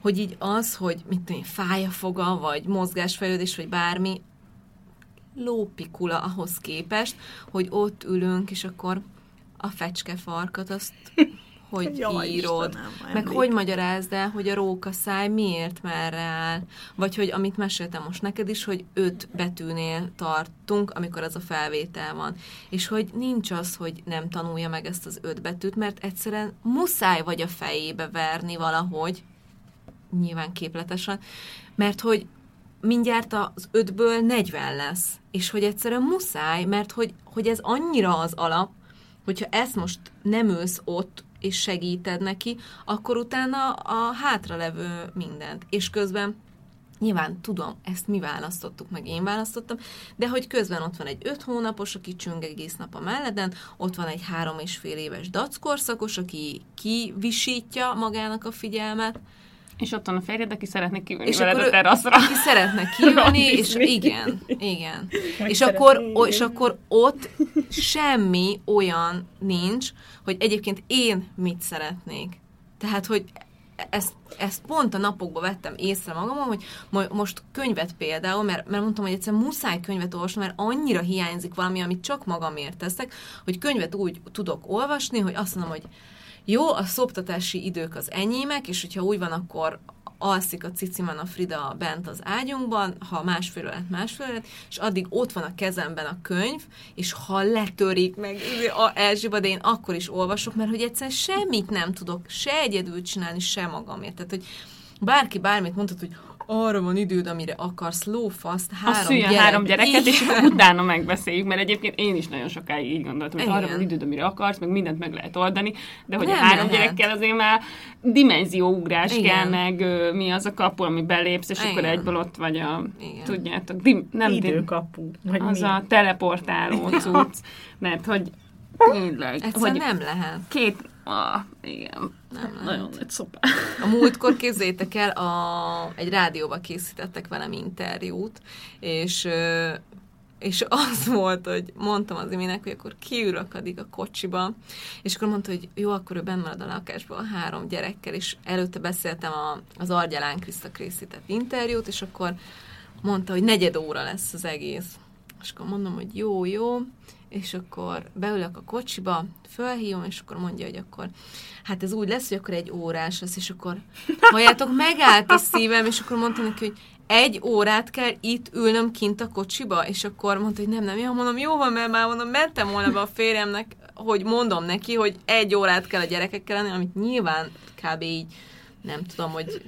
hogy így az, hogy mit tudom, fáj a foga, vagy mozgásfejlődés, vagy bármi, lópikula ahhoz képest, hogy ott ülünk, és akkor a fecske farkat azt hogy Jaj, írod, Istenem, meg hogy magyarázd el, hogy a róka száj miért merre áll, vagy hogy amit meséltem most neked is, hogy öt betűnél tartunk, amikor az a felvétel van, és hogy nincs az, hogy nem tanulja meg ezt az öt betűt, mert egyszerűen muszáj vagy a fejébe verni valahogy, nyilván képletesen, mert hogy mindjárt az ötből 40 lesz, és hogy egyszerűen muszáj, mert hogy, hogy ez annyira az alap, hogyha ezt most nem ülsz ott, és segíted neki, akkor utána a hátralevő mindent. És közben Nyilván tudom, ezt mi választottuk, meg én választottam, de hogy közben ott van egy öt hónapos, aki csüng egész nap a melleden, ott van egy három és fél éves dackorszakos, aki kivisítja magának a figyelmet, és ott van a férjed, aki szeretne kiülni és veled a teraszra. Aki szeretne kiülni, és igen, igen. és akkor, és akkor ott semmi olyan nincs, hogy egyébként én mit szeretnék. Tehát, hogy ezt, ezt pont a napokban vettem észre magamon, hogy most könyvet például, mert, mert mondtam, hogy egyszerűen muszáj könyvet olvasni, mert annyira hiányzik valami, amit csak magamért teszek, hogy könyvet úgy tudok olvasni, hogy azt mondom, hogy jó, a szoptatási idők az enyémek, és hogyha úgy van, akkor alszik a ciciman a Frida bent az ágyunkban, ha másfél lett másfél lett, és addig ott van a kezemben a könyv, és ha letörik meg a Erzsiba, de én akkor is olvasok, mert hogy egyszerűen semmit nem tudok se egyedül csinálni, se magamért. Tehát, hogy bárki bármit mondhat, hogy arra van időd, amire akarsz, lófaszt, A három szüljön gyerek. három gyereket, és Igen. akkor utána megbeszéljük, mert egyébként én is nagyon sokáig így gondoltam, hogy arra Igen. van időd, amire akarsz, meg mindent meg lehet oldani, de hogy a Nem három lehet. gyerekkel azért már dimenzióugrás Igen. kell, meg ö, mi az a kapu, ami belépsz, és akkor Igen. egyből ott vagy a, Igen. tudjátok, dim, nem dim, Időkapu. Vagy az mi? a teleportáló cucc, mert hogy tényleg, hogy nem lehet. két, ah, igen, Nem lehet. nagyon nagy szopa. A múltkor képzétek el, a, egy rádióba készítettek velem interjút, és és az volt, hogy mondtam az iminek, hogy akkor kiülök addig a kocsiba, és akkor mondta, hogy jó, akkor ő benn marad a lakásban a három gyerekkel, és előtte beszéltem a, az Argyalán Kriszta készített interjút, és akkor mondta, hogy negyed óra lesz az egész. És akkor mondom, hogy jó, jó, és akkor beülök a kocsiba, fölhívom, és akkor mondja, hogy akkor hát ez úgy lesz, hogy akkor egy órás lesz, és akkor halljátok, megállt a szívem, és akkor mondtam neki, hogy egy órát kell itt ülnöm kint a kocsiba, és akkor mondta, hogy nem, nem, jó, mondom, jó van, mert már mondom, mentem volna be a férjemnek, hogy mondom neki, hogy egy órát kell a gyerekekkel lenni, amit nyilván kb. így nem tudom, hogy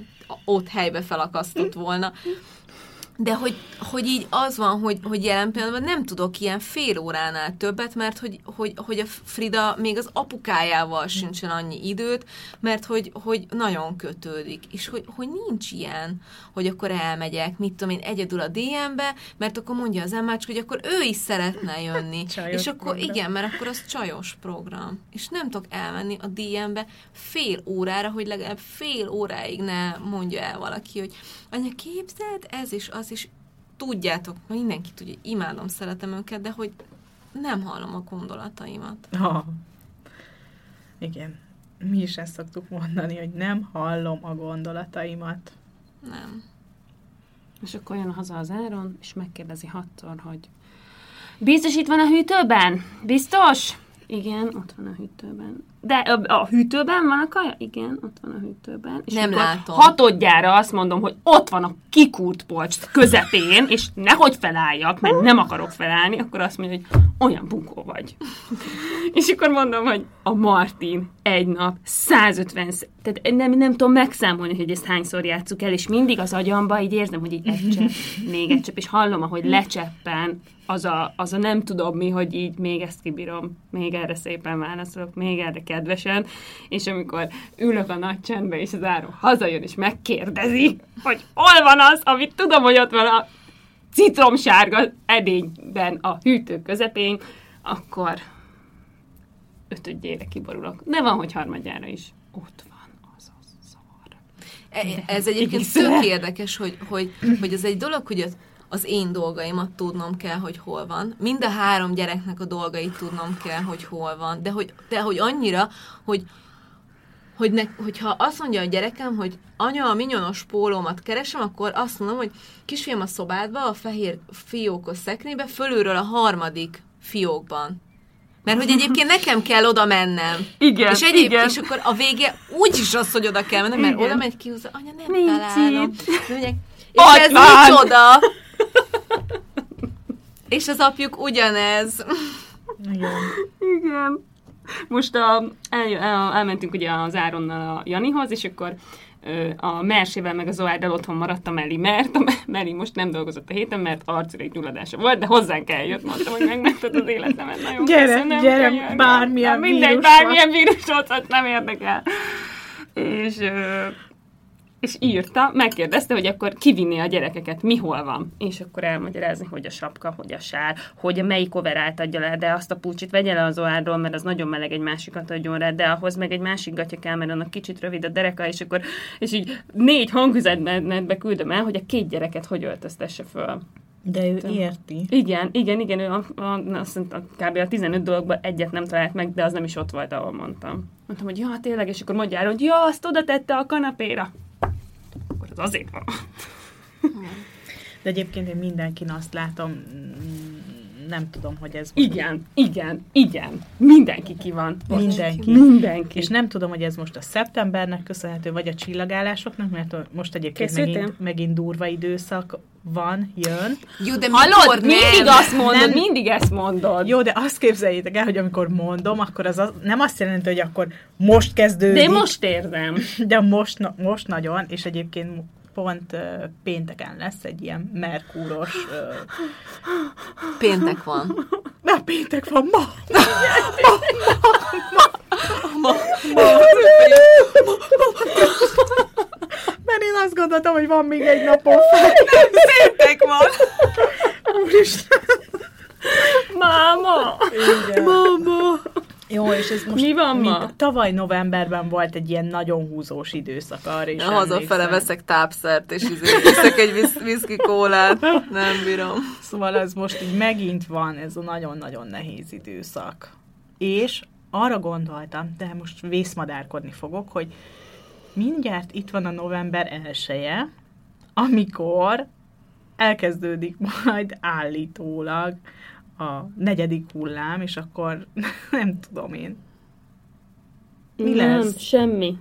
ott helybe felakasztott volna. De hogy, hogy így az van, hogy, hogy jelen pillanatban nem tudok ilyen fél óránál többet, mert hogy, hogy, hogy a Frida még az apukájával sincsen annyi időt, mert hogy, hogy nagyon kötődik. És hogy, hogy nincs ilyen, hogy akkor elmegyek, mit tudom én, egyedül a DM-be, mert akkor mondja az emmácska, hogy akkor ő is szeretne jönni. Csajos és akkor program. igen, mert akkor az csajos program. És nem tudok elmenni a DM-be fél órára, hogy legalább fél óráig ne mondja el valaki, hogy anya, képzeld, ez is, az is. Tudjátok, mindenki tudja, imádom, szeretem őket, de hogy nem hallom a gondolataimat. Ha. Igen. Mi is ezt szoktuk mondani, hogy nem hallom a gondolataimat. Nem. És akkor jön haza az Áron, és megkérdezi hatszor, hogy biztos itt van a hűtőben? Biztos? Igen, ott van a hűtőben. De a, a hűtőben van a kaja? Igen, ott van a hűtőben. És Nem látom. hatodjára azt mondom, hogy ott van a kikúrt polc közepén, és nehogy felálljak, mert nem akarok felállni, akkor azt mondja, hogy olyan bunkó vagy. és akkor mondom, hogy a Martin egy nap 150 sz- tehát nem, nem tudom megszámolni, hogy ezt hányszor játsszuk el, és mindig az agyamba így érzem, hogy így egy csepp, még egy csepp, és hallom, ahogy lecseppen az a, az a nem tudom mi, hogy így még ezt kibírom, még erre szépen válaszolok, még erre kedvesen, és amikor ülök a nagy csendbe, és az áró hazajön, és megkérdezi, hogy hol van az, amit tudom, hogy ott van a citromsárga edényben a hűtő közepén, akkor ötödjére kiborulok. De van, hogy harmadjára is. Ott van az a szar. E- Ez egyébként tök érdekes, hogy, hogy, hogy ez egy dolog, hogy az, az én dolgaimat tudnom kell, hogy hol van. Mind a három gyereknek a dolgait tudnom kell, hogy hol van. De hogy, de hogy annyira, hogy, hogy ne, hogyha azt mondja a gyerekem, hogy anya, a minyonos pólómat keresem, akkor azt mondom, hogy kisfiam a szobádba, a fehér fiókos szekrénybe, fölülről a harmadik fiókban. Mert hogy egyébként nekem kell oda mennem. Igen, és egyébként, igen. és akkor a vége úgy is az, hogy oda kell mennem, mert Igen. oda megy kihúzza, anya, nem Nincs találom. itt. Mondják, és ez micsoda? És az apjuk ugyanez. Igen. Igen. Most a, el, el, elmentünk ugye az Áronnal a Janihoz, és akkor a Mersével meg a Zoárdal otthon maradt a Meli, mert a Meli most nem dolgozott a héten, mert arcirég gyulladása volt, de hozzánk eljött, mondtam, hogy megmentett az életemet. Nagyon Gyere, köszönöm, gyere, könyörgöm. bármilyen Na, Mindegy, vírus bármilyen vírus volt, nem érdekel. És, és írta, megkérdezte, hogy akkor kivinni a gyerekeket, mi hol van. És akkor elmagyarázni, hogy a sapka, hogy a sár, hogy a melyik overált adja le, de azt a pulcsit vegye le az oárról, mert az nagyon meleg, egy másikat adjon rá, de ahhoz meg egy másik gatya kell, mert annak kicsit rövid a dereka, és akkor és így négy hangüzenetbe küldöm el, hogy a két gyereket hogy öltöztesse föl. De ő érti. Igen, igen, igen, ő a, a, azt mondta, kb. a 15 dologban egyet nem talált meg, de az nem is ott volt, ahol mondtam. Mondtam, hogy ja, tényleg, és akkor mondja el, hogy ja, azt oda tette a kanapéra. Az azért van. De egyébként én mindenkin azt látom, mm, nem tudom, hogy ez most Igen, igen, igen. Mindenki ki van. Mindenki. Mindenki. És nem tudom, hogy ez most a szeptembernek köszönhető, vagy a csillagállásoknak, mert most egyébként megint, megint durva időszak van, jön. Jó, de mikor Hallod? nem? Mindig azt mondod, Nem. mindig ezt mondod. Jó, de azt képzeljétek el, hogy amikor mondom, akkor az, az nem azt jelenti, hogy akkor most kezdődik. De én most érzem. De most, most nagyon, és egyébként pont pénteken lesz egy ilyen merkúros... Péntek van. nem péntek van, ma! Mert én azt gondoltam, hogy van még egy napom fel. Péntek van! Úristen! Máma! Igen. Mama! Jó, és ez most... Mi van ma? mint Tavaly novemberben volt egy ilyen nagyon húzós időszak arra is. Hazafele emlékszem. veszek tápszert, és izé, iszek egy visz- viszki kólát. Nem bírom. Szóval ez most így megint van, ez a nagyon-nagyon nehéz időszak. És arra gondoltam, de most vészmadárkodni fogok, hogy mindjárt itt van a november elsője, amikor elkezdődik majd állítólag a negyedik hullám, és akkor nem tudom én. Mi nem, lesz? semmi.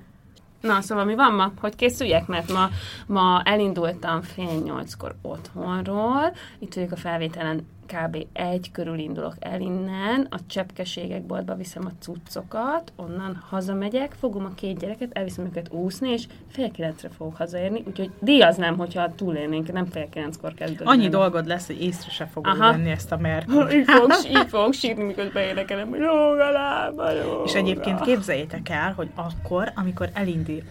Na, szóval mi van ma? Hogy készüljek? Mert ma, ma elindultam fél nyolckor otthonról. Itt vagyok a felvételen, kb. egy körül indulok el innen. A cseppkeségek boltba viszem a cuccokat, onnan hazamegyek, fogom a két gyereket, elviszem őket úszni, és fél kilencre fogok hazaérni. Úgyhogy díjaznám, hogyha túlélnénk, nem fél kilenckor kezdődik. Annyi dolgod lesz, hogy észre se fogod Aha. venni ezt a merkurt. Így fogok, így fogok sírni, miközben énekelem, hogy lába, jóga. És egyébként képzeljétek el, hogy akkor, amikor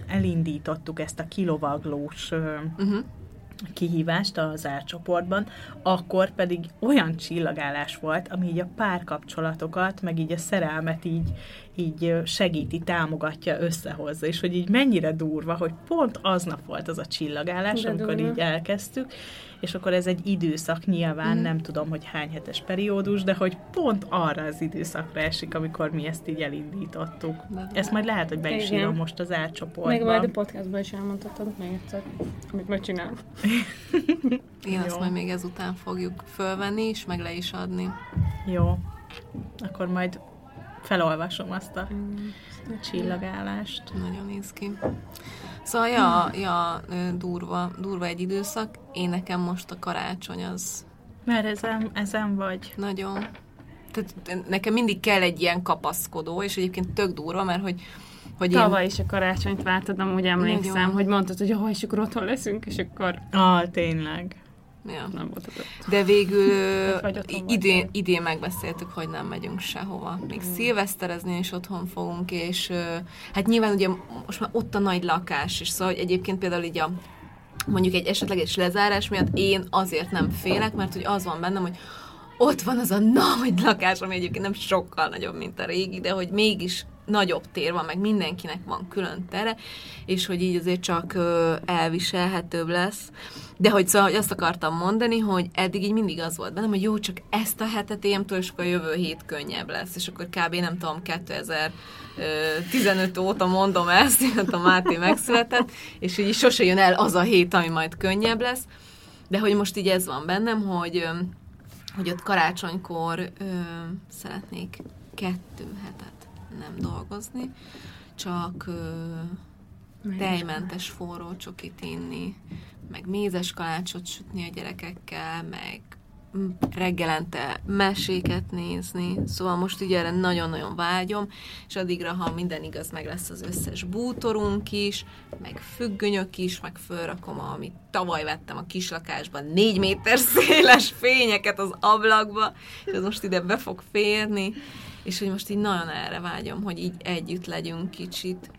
elindítottuk ezt a kilovaglós Uh-huh. Kihívást az árcsoportban, akkor pedig olyan csillagállás volt, ami így a párkapcsolatokat, meg így a szerelmet így, így segíti, támogatja, összehozza, és hogy így mennyire durva, hogy pont aznap volt az a csillagállás, De amikor durva. így elkezdtük, és akkor ez egy időszak nyilván, nem tudom, hogy hány hetes periódus, de hogy pont arra az időszakra esik, amikor mi ezt így elindítottuk. De- Ezt majd lehet, hogy be is Igen. írom most az Meg majd a podcastban is elmondhatod még egyszer, amit megcsinálunk. Én azt majd még ezután fogjuk fölvenni, és meg le is adni. Jó. Akkor majd felolvasom azt a csillagállást. Nagyon izgi. Szóval, ja, ja, durva, durva egy időszak. Én nekem most a karácsony az Mert ezen, ezen vagy. nagyon... Tehát nekem mindig kell egy ilyen kapaszkodó, és egyébként tök durva, mert hogy, hogy én... Tavaly is a karácsonyt vártad, amúgy emlékszem, Nagyon. hogy mondtad, hogy jó, és akkor otthon leszünk, és akkor Ah, tényleg. Ja. nem volt ott. De végül vagy. idén, idén megbeszéltük, hogy nem megyünk sehova. Még szilveszterezni is otthon fogunk, és hát nyilván ugye most már ott a nagy lakás, és szóval hogy egyébként például így a mondjuk egy esetleges lezárás miatt én azért nem félek, mert hogy az van bennem, hogy ott van az a nagy lakás, ami egyébként nem sokkal nagyobb, mint a régi, de hogy mégis nagyobb tér van, meg mindenkinek van külön tere, és hogy így azért csak elviselhetőbb lesz. De hogy szóval hogy azt akartam mondani, hogy eddig így mindig az volt bennem, hogy jó, csak ezt a hetet túl, és akkor a jövő hét könnyebb lesz. És akkor kb. nem tudom, 2015 óta mondom ezt, miatt a Máté megszületett, és így sose jön el az a hét, ami majd könnyebb lesz. De hogy most így ez van bennem, hogy, hogy ott karácsonykor ö, szeretnék kettő hetet nem dolgozni, csak ö, tejmentes forró csokit inni, meg mézes kalácsot sütni a gyerekekkel, meg mm, reggelente meséket nézni, szóval most ugye erre nagyon-nagyon vágyom, és addigra, ha minden igaz, meg lesz az összes bútorunk is, meg függönyök is, meg fölrakom, amit tavaly vettem a kislakásban, négy méter széles fényeket az ablakba, és az most ide be fog férni, és hogy most így nagyon erre vágyom, hogy így együtt legyünk kicsit,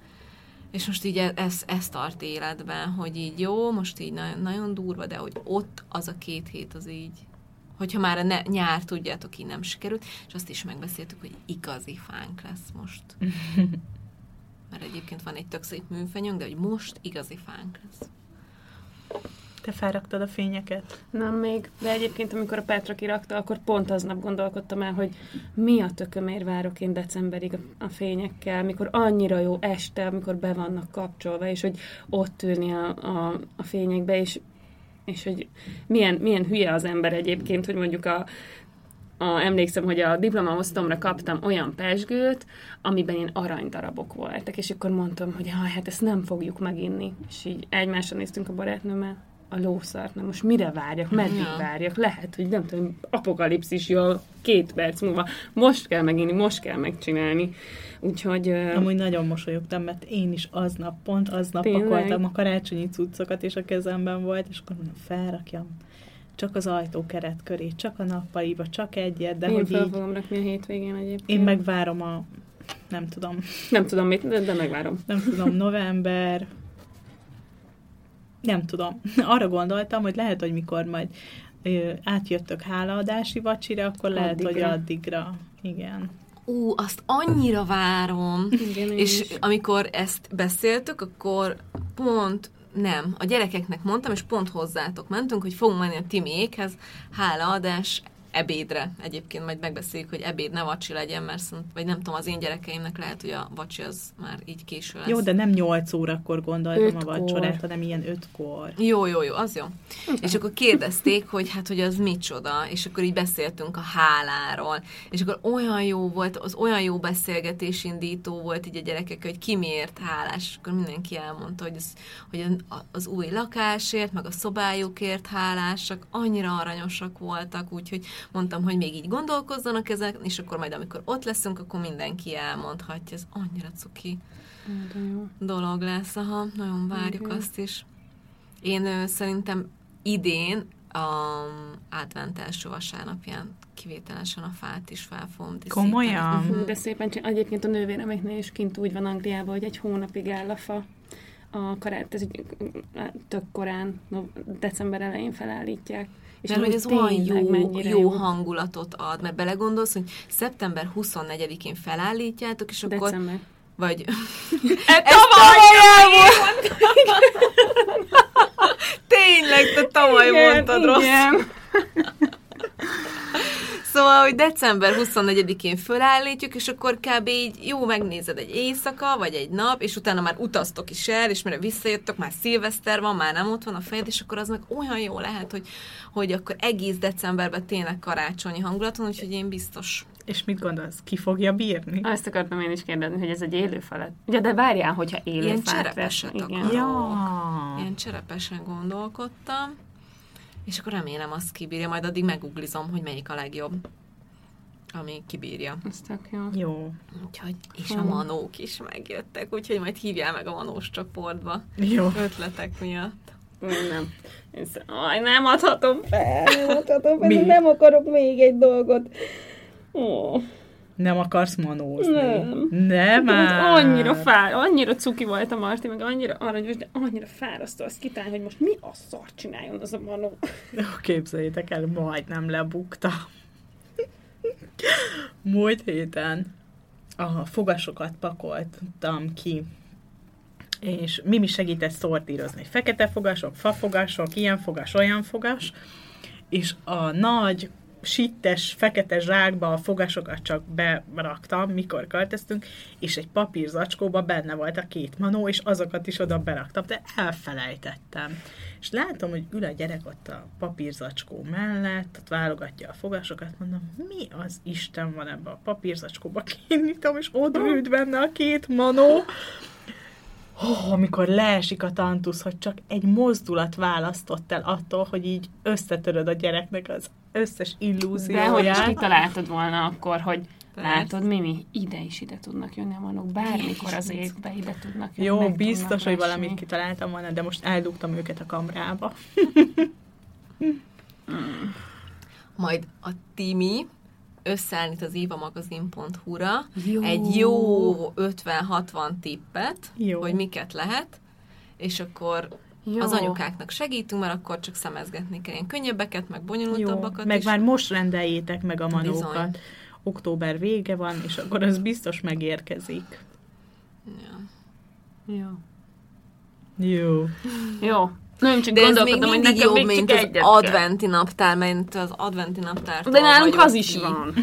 és most így e- ez, ez tart életben, hogy így jó, most így nagyon, nagyon durva, de hogy ott az a két hét az így, hogyha már a ne, nyár, tudjátok, így nem sikerült, és azt is megbeszéltük, hogy igazi fánk lesz most. Mert egyébként van egy tök szép műfenyőnk, de hogy most igazi fánk lesz. Te felraktad a fényeket? Nem még, de egyébként amikor a Petra kirakta, akkor pont aznap gondolkodtam el, hogy mi a tökömért várok én decemberig a, fényekkel, mikor annyira jó este, amikor be vannak kapcsolva, és hogy ott ülni a, a, a fényekbe, és, és hogy milyen, milyen hülye az ember egyébként, hogy mondjuk a, a, emlékszem, hogy a diplomaosztomra kaptam olyan pesgőt, amiben ilyen aranydarabok voltak, és akkor mondtam, hogy hát ezt nem fogjuk meginni. És így egymásra néztünk a barátnőmmel, a lószart, na most mire várjak, meddig Ja. várjak, lehet, hogy nem tudom, apokalipszis jön két perc múlva, most kell meginni, most kell megcsinálni. Úgyhogy Amúgy nagyon mosolyogtam, mert én is aznap, pont aznap Tényleg? pakoltam a karácsonyi cuccokat, és a kezemben volt, és akkor mondom, felrakjam csak az ajtókeret köré, csak a nappaliba, csak egyet, de én hogy fel így fogom rakni a hétvégén egyébként. én megvárom a, nem tudom, Nem tudom mit, de, de megvárom. nem tudom, november, nem tudom. Arra gondoltam, hogy lehet, hogy mikor majd ö, átjöttök hálaadási vacsira, akkor lehet, hogy Addigra. addigra. Igen. Ú, azt annyira várom. Igen, és is. amikor ezt beszéltük, akkor pont nem, a gyerekeknek mondtam, és pont hozzátok mentünk, hogy fogunk menni a Timiékhez, hálaadás ebédre. Egyébként majd megbeszéljük, hogy ebéd ne vacsi legyen, mert szont, vagy nem tudom, az én gyerekeimnek lehet, hogy a vacsi az már így késő lesz. Jó, de nem 8 órakor gondoltam a Ötkor. vacsorát, hanem ilyen 5-kor. Jó, jó, jó, az jó. És akkor kérdezték, hogy hát, hogy az micsoda, és akkor így beszéltünk a háláról, és akkor olyan jó volt, az olyan jó beszélgetés indító volt így a gyerekek, hogy ki miért hálás, és akkor mindenki elmondta, hogy az, hogy a- az új lakásért, meg a szobájukért hálásak, annyira aranyosak voltak, úgyhogy mondtam, hogy még így gondolkozzanak ezek, és akkor majd amikor ott leszünk, akkor mindenki elmondhatja, ez annyira cuki jó. dolog lesz, aha, nagyon várjuk Igen. azt is. Én ö, szerintem idén a advent első vasárnapján kivételesen a fát is fel fogom. Komolyan? Mhm. De szépen csinál. Egyébként a nővéremeknél is kint úgy van Angliában, hogy egy hónapig áll a fa. A karát, ez így, tök korán, no, december elején felállítják. És Mert hogy ez olyan jó, jó hangulatot ad, mert belegondolsz, hogy szeptember 24-én felállítjátok, és akkor... December. Vagy... E, tavaly Tényleg, te tavaly mondtad rossz. Szóval, hogy december 24-én fölállítjuk, és akkor kb. így jó megnézed egy éjszaka, vagy egy nap, és utána már utaztok is el, és mire visszajöttök, már szilveszter van, már nem ott van a fejed, és akkor az meg olyan jó lehet, hogy, hogy akkor egész decemberben tényleg karácsonyi hangulaton, úgyhogy én biztos. És mit gondolsz, ki fogja bírni? Azt akartam én is kérdezni, hogy ez egy élő falat. Ja, de várjál, hogyha élő Ilyen cserepeset akarok. Ja. Ilyen cserepesen gondolkodtam, és akkor remélem azt kibírja, majd addig meguglizom, hogy melyik a legjobb, ami kibírja. Ez tök jó. Jó. Úgyhogy, és a manók is megjöttek, úgyhogy majd hívjál meg a manós csoportba. Jó. Ötletek miatt. Nem. Én sz- Aj, nem adhatom fel, nem adhatom fel, Mi? nem akarok még egy dolgot. Ó, Nem akarsz manózni? Nem. Nem hát már. annyira fár, annyira cuki volt a Marti, meg annyira aranyos, de annyira fárasztó azt kitálni, hogy most mi a szart csináljon az a manó. Képzeljétek el, majdnem lebukta. Múlt héten a fogasokat pakoltam ki, és Mimi segített szortírozni. Fekete fogasok, fafogasok, ilyen fogas, olyan fogas, és a nagy, sittes, fekete zsákba a fogasokat csak beraktam, mikor költöztünk, és egy papírzacskóba benne volt a két manó, és azokat is oda beraktam, de elfelejtettem. És látom, hogy ül a gyerek ott a papírzacskó mellett, ott válogatja a fogasokat, mondom, mi az Isten van ebbe a papírzacskóba, kinyitom, és ott ült benne a két manó, oh, amikor leesik a tantusz, hogy csak egy mozdulat választott el attól, hogy így összetöröd a gyereknek az összes De hogy is illúzióját. kitaláltad volna akkor, hogy Persze. látod, Mimi, ide is ide tudnak jönni a manók, bármikor az évbe ide tudnak jönni. Jó, biztos, hogy valamit kitaláltam volna, de most eldugtam őket a kamrába. Majd a Timi összeállít az évamagazin.hu-ra Jó. egy jó 50-60 tippet, Jó. hogy miket lehet, és akkor Jó. az anyukáknak segítünk, mert akkor csak szemezgetni kell ilyen könnyebbeket, meg Jó, bonyolultabbakat meg is. már most rendeljétek meg a Bizony. manókat. Október vége van, és akkor az biztos megérkezik. Ja. Jó. Jó. Jó. Nem csak De ez még gondolkodom, hogy mindig nekem jobb, még mint az kell. adventi naptár, mert az adventi naptár. De nálunk az is van.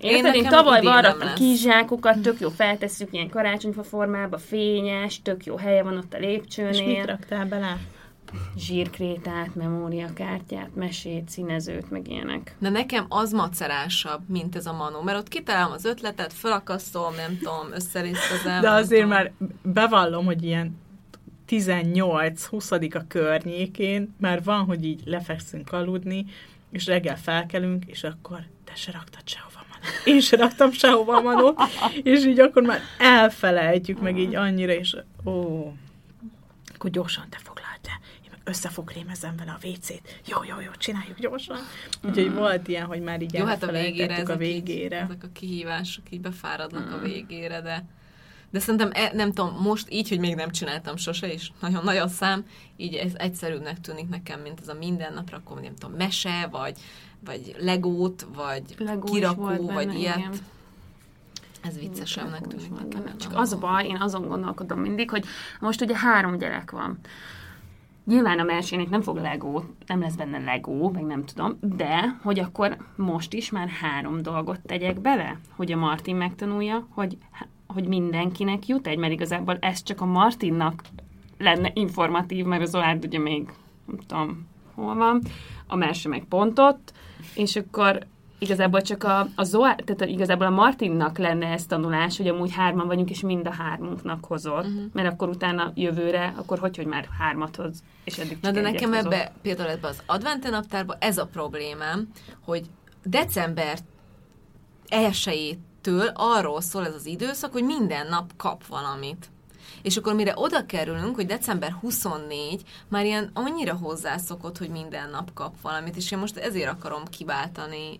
Érted, én nekem tavaly varrattam kizsákokat, tök jó feltesszük ilyen karácsonyfa formába, fényes, tök jó helye van ott a És mit lépcsőnél. raktál bele? Zsírkrétát, memóriakártyát, mesét, színezőt, meg ilyenek. De nekem az macerásabb, mint ez a manó, mert ott kitalálom az ötletet, felakasztom, nem tudom, összerészkezem. De azért tudom. már bevallom, hogy ilyen 18-20 a környékén már van, hogy így lefekszünk aludni, és reggel felkelünk, és akkor te se raktad sehova. Én se raktam sehova manót, és így akkor már elfelejtjük meg így annyira, és ó, akkor gyorsan te foglald te. Én meg összefogrémezem vele a WC-t. Jó, jó, jó, csináljuk gyorsan. Úgyhogy volt ilyen, hogy már így Jó, hát a végére, ezek, a végére. Így, ezek a kihívások így befáradnak a végére, de de szerintem, e, nem tudom, most így, hogy még nem csináltam sose, és nagyon-nagyon szám, így ez egyszerűbbnek tűnik nekem, mint ez a mindennapra, akkor nem tudom, mese, vagy, vagy legót, vagy Legó kirakó, benne, vagy ilyet. igen. Ez viccesebbnek Legó tűnik nekem. benne. Csak az a baj, én azon gondolkodom mindig, hogy most ugye három gyerek van. Nyilván a Mersének nem fog Lego, nem lesz benne Lego, meg nem tudom, de hogy akkor most is már három dolgot tegyek bele, hogy a Martin megtanulja, hogy, hogy mindenkinek jut egy, mert igazából ez csak a Martinnak lenne informatív, mert az Oárd ugye még, nem tudom, hol van, a Merse meg pontot, és akkor igazából csak a, a Zoá, tehát igazából a Martinnak lenne ez tanulás, hogy amúgy hárman vagyunk, és mind a hármunknak hozott, uh-huh. mert akkor utána jövőre, akkor hogy, hogy már hármat hoz, és eddig Na de nekem hozott. ebbe, például ebbe az advente naptárba ez a problémám, hogy december elsőjétől arról szól ez az időszak, hogy minden nap kap valamit. És akkor mire oda kerülünk, hogy december 24, már ilyen annyira hozzászokott, hogy minden nap kap valamit, és én most ezért akarom kiváltani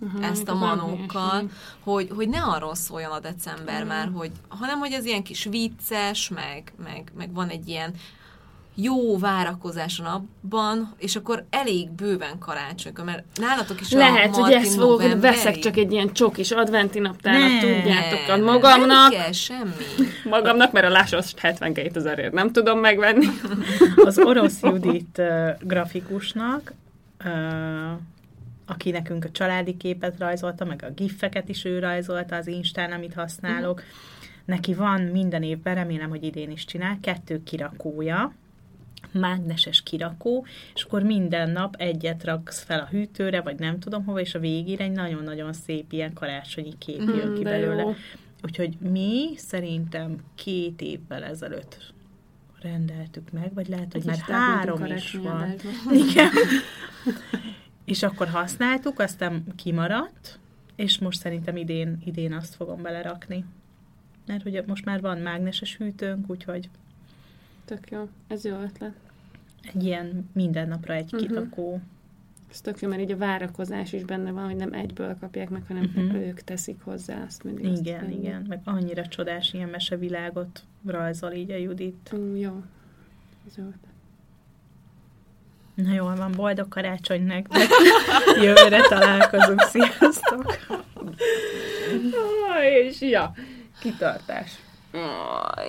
Mhm, ezt a manókkal, hogy, hogy ne arról szóljon a december már, hogy, hanem hogy ez ilyen kis vicces, meg, meg, meg van egy ilyen jó várakozáson abban, és akkor elég bőven karácsonykor, mert nálatok is Lehet, a hogy ezt fogok, hogy veszek csak egy ilyen csokis adventi naptárat, Ne, tudjátok, a magamnak, Nem kell semmi. magamnak, mert a lásos 72 ezerért nem tudom megvenni. Az orosz Judit uh, grafikusnak, uh, aki nekünk a családi képet rajzolta, meg a giffeket is ő rajzolta az Instán, amit használok. Neki van minden évben, remélem, hogy idén is csinál, kettő kirakója, mágneses kirakó, és akkor minden nap egyet raksz fel a hűtőre, vagy nem tudom hova, és a végére egy nagyon-nagyon szép ilyen karácsonyi kép jön ki de belőle. jó. Úgyhogy mi szerintem két évvel ezelőtt rendeltük meg, vagy lehet, hogy Egy már három is van. Igen. és akkor használtuk, aztán kimaradt, és most szerintem idén, idén azt fogom belerakni. Mert hogy most már van mágneses hűtőnk, úgyhogy Tök jó, ez jó ötlet. egy ilyen minden napra egy Mhm. kirakó. Ez tök jó, mert így a várakozás is benne van, hogy nem egyből kapják meg, hanem Mhm. ők teszik hozzá azt mindig. azt Igen, venni. igen. Meg annyira csodás ilyen mesevilágot rajzol így a Judit. Ú, jó. Ez jó ötlet. Na jól van, boldog karácsony nektek. Jövőre találkozunk. Sziasztok! Aj, és ja, kitartás. Aj.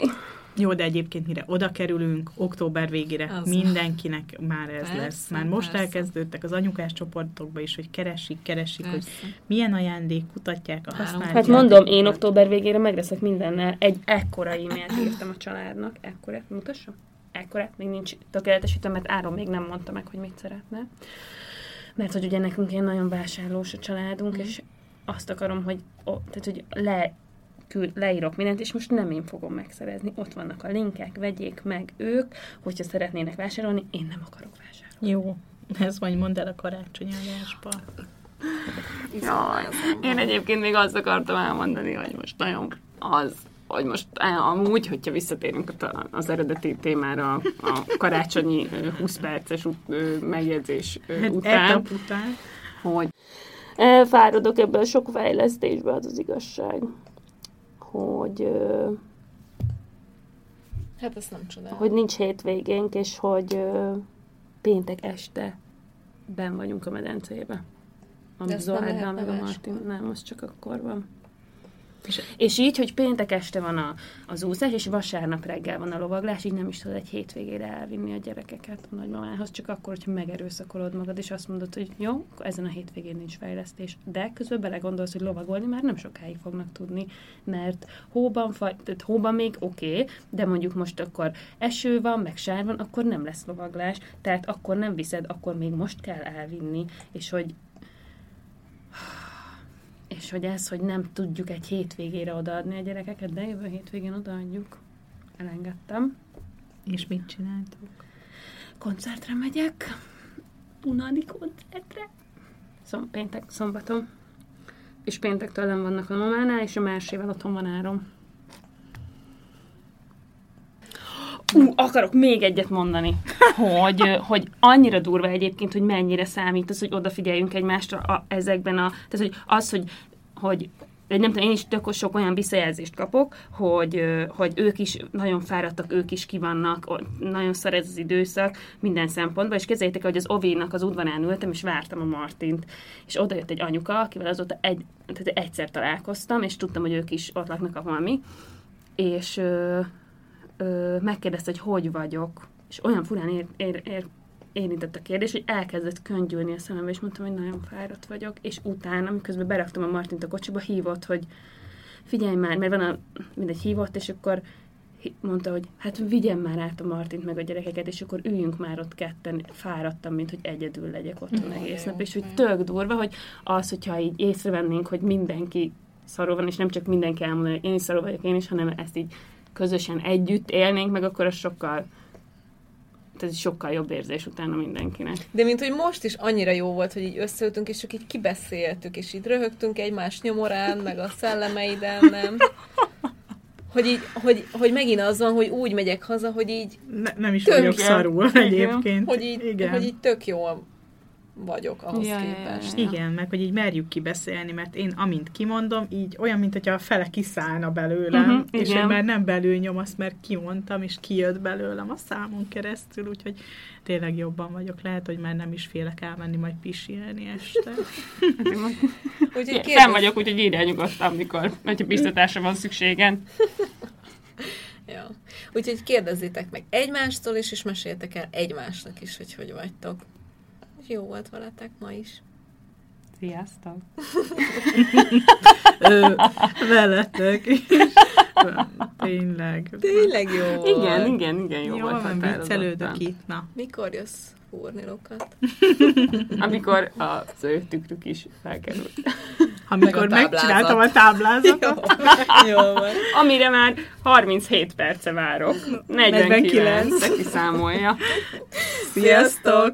Jó, de egyébként mire oda kerülünk, október végére Az. mindenkinek már ez Persze, lesz. Már most persze. elkezdődtek az anyukás csoportokba is, hogy keresik, keresik, hogy Persze. milyen ajándék, kutatják a Három. használt Hát mondom, én október végére megleszek mindennel. Egy ekkora e-mailt írtam a családnak. Ekkora, mutassam? Ekkora, még nincs tökéletesítve, mert Áron még nem mondta meg, hogy mit szeretne. Mert hogy ugye nekünk ilyen nagyon vásárlós a családunk, és azt akarom, hogy, ó, tehát, hogy le, kül, leírok mindent, és most nem én fogom megszerezni. Ott vannak a linkek, vegyék meg ők, hogyha szeretnének vásárolni, én nem akarok vásárolni. Jó, ez majd mondd el a karácsonyállásba. Jaj, én egyébként még azt akartam elmondani, hogy most nagyon az, hogy most amúgy, hogyha visszatérünk az eredeti témára a, karácsonyi ö, 20 perces megjegyzés ö, után, után. hogy elfáradok ebből a sok fejlesztésbe, az az igazság, hogy, Hát ezt nem csodálom. hogy nincs hétvégénk, és hogy ö, péntek este ben vagyunk a medencébe. A lehetne meg a? Martin. Nem, az csak akkor van. És- így, hogy péntek este van a, az úszás, és vasárnap reggel van a lovaglás, így nem is tudod egy hétvégére elvinni a gyerekeket a nagymamához, csak akkor, hogyha megerőszakolod magad, és azt mondod, hogy jó, ezen a hétvégén nincs fejlesztés. De közben belegondolsz, hogy lovagolni már nem sokáig fognak tudni, mert hóban, fagy, tehát hóban még oké, okay, de mondjuk most akkor eső van, meg sár van, akkor nem lesz lovaglás, tehát akkor nem viszed, akkor még most kell elvinni, és hogy és hogy ez, hogy nem tudjuk egy hétvégére odaadni a gyerekeket, de jövő hétvégén odaadjuk. Elengedtem. És mit csináltok? Koncertre megyek. Unadi koncertre. Szom, péntek, szombaton. És péntektől nem vannak a mamánál, és a másével otthon van árom. Ú, akarok még egyet mondani, hogy, hogy annyira durva egyébként, hogy mennyire számít az, hogy odafigyeljünk egymásra a, ezekben a... Tehát, hogy az, hogy, hogy nem tudom, én is tök sok olyan visszajelzést kapok, hogy, hogy ők is nagyon fáradtak, ők is kivannak, nagyon szar ez az időszak minden szempontból, és kezeljétek, hogy az Ovénak az udvarán ültem, és vártam a Martint, és oda jött egy anyuka, akivel azóta egy, tehát egyszer találkoztam, és tudtam, hogy ők is ott laknak a valami, és ö, ö, megkérdezte, hogy hogy vagyok, és olyan furán ér, ér, ér, érintett a kérdés, hogy elkezdett köngyülni a szemembe, és mondtam, hogy nagyon fáradt vagyok, és utána, miközben beraktam a Martint a kocsiba, hívott, hogy figyelj már, mert van a, mindegy hívott, és akkor mondta, hogy hát vigyem már át a Martint meg a gyerekeket, és akkor üljünk már ott ketten, fáradtam, mint hogy egyedül legyek otthon egész nap, és hogy tök durva, hogy az, hogyha így észrevennénk, hogy mindenki szarul van, és nem csak mindenki elmondani, hogy én is szarul vagyok, én is, hanem ezt így közösen együtt élnénk, meg akkor az sokkal ez sokkal jobb érzés utána mindenkinek. De mint hogy most is annyira jó volt, hogy így összeültünk, és csak így kibeszéltük, és így röhögtünk egymás nyomorán, meg a szellemeiden, nem? Hogy, így, hogy, hogy megint az van, hogy úgy megyek haza, hogy így, Ne, nem is Tök vagyok jó. szarul egyébként. hogy így, Igen. hogy így tök jól vagyok ahhoz Ja, képest. ja. Igen, meg hogy így merjük kibeszélni, mert én amint kimondom, így olyan, mint hogyha a fele kiszállna belőlem, Mhm, és igen. én már nem belül nyom, azt mert kimondtam, és kijött belőlem a számon keresztül, úgyhogy tényleg jobban vagyok. Lehet, hogy már nem is félek elmenni majd pisilni este. Úgyhogy kérdez, vagyok, úgyhogy írjál nyugodtan, mikor, hogyha biztatásra van szükségen. ja. Úgyhogy kérdezzétek meg egymástól is, és meséltek el egymásnak is, hogy hogy vagytok. Jó volt veletek ma is. Sziasztok! Ö, veletek is. Tényleg. Tényleg jó volt. Igen, igen, igen, jó, Jó, volt van, határozottan. viccelődök itt, na. Mikor jössz húrni Lukat? Amikor az ő tükrük is felkerült. Amikor Meg a megcsináltam a táblázatot. Jó van. Amire már 37 perce várok. 49. 49. De kiszámolja. Sziasztok!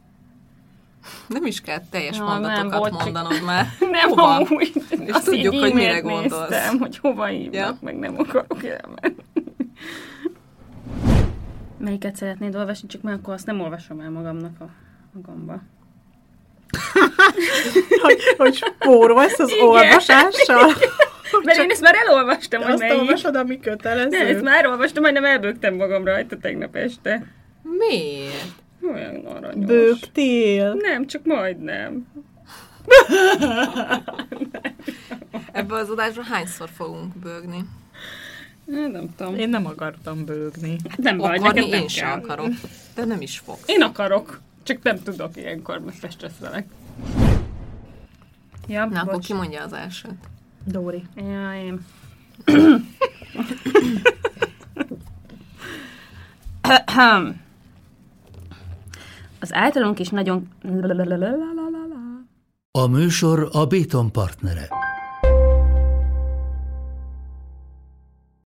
Nem is kell teljes Ja, mondatokat nem, csak- mondanod már. Nem, Hova? amúgy. Azt tudjuk, így hogy mire gondolsz. Néztem, hogy hova hívnak, Ja. meg nem akarok elmenni. Melyiket szeretnéd olvasni, csak már akkor azt nem olvasom el magamnak a magamba. hogy, hogy spórolsz az Igen. olvasással. Mert én ezt már elolvastam, hogy Azt melyik. olvasod, ami kötelező. Nem, ezt már olvastam, majdnem elbögtem magam rajta tegnap este. Miért? Olyan aranyos. Bőgtél. Nem, csak majdnem. Ebbe az adásban hányszor fogunk bőgni? Hát Nem tudom. Én nem akartam bőgni. Nem baj, Akarni nekem nem én sem kell. akarok. De nem is fogsz. Én akarok, csak nem tudok ilyenkor, most stresszelek. Ja, Na, akkor bocs. ki mondja az elsőt? Dóri. Ja, én. Az általunk is nagyon... A műsor a Béton partnere.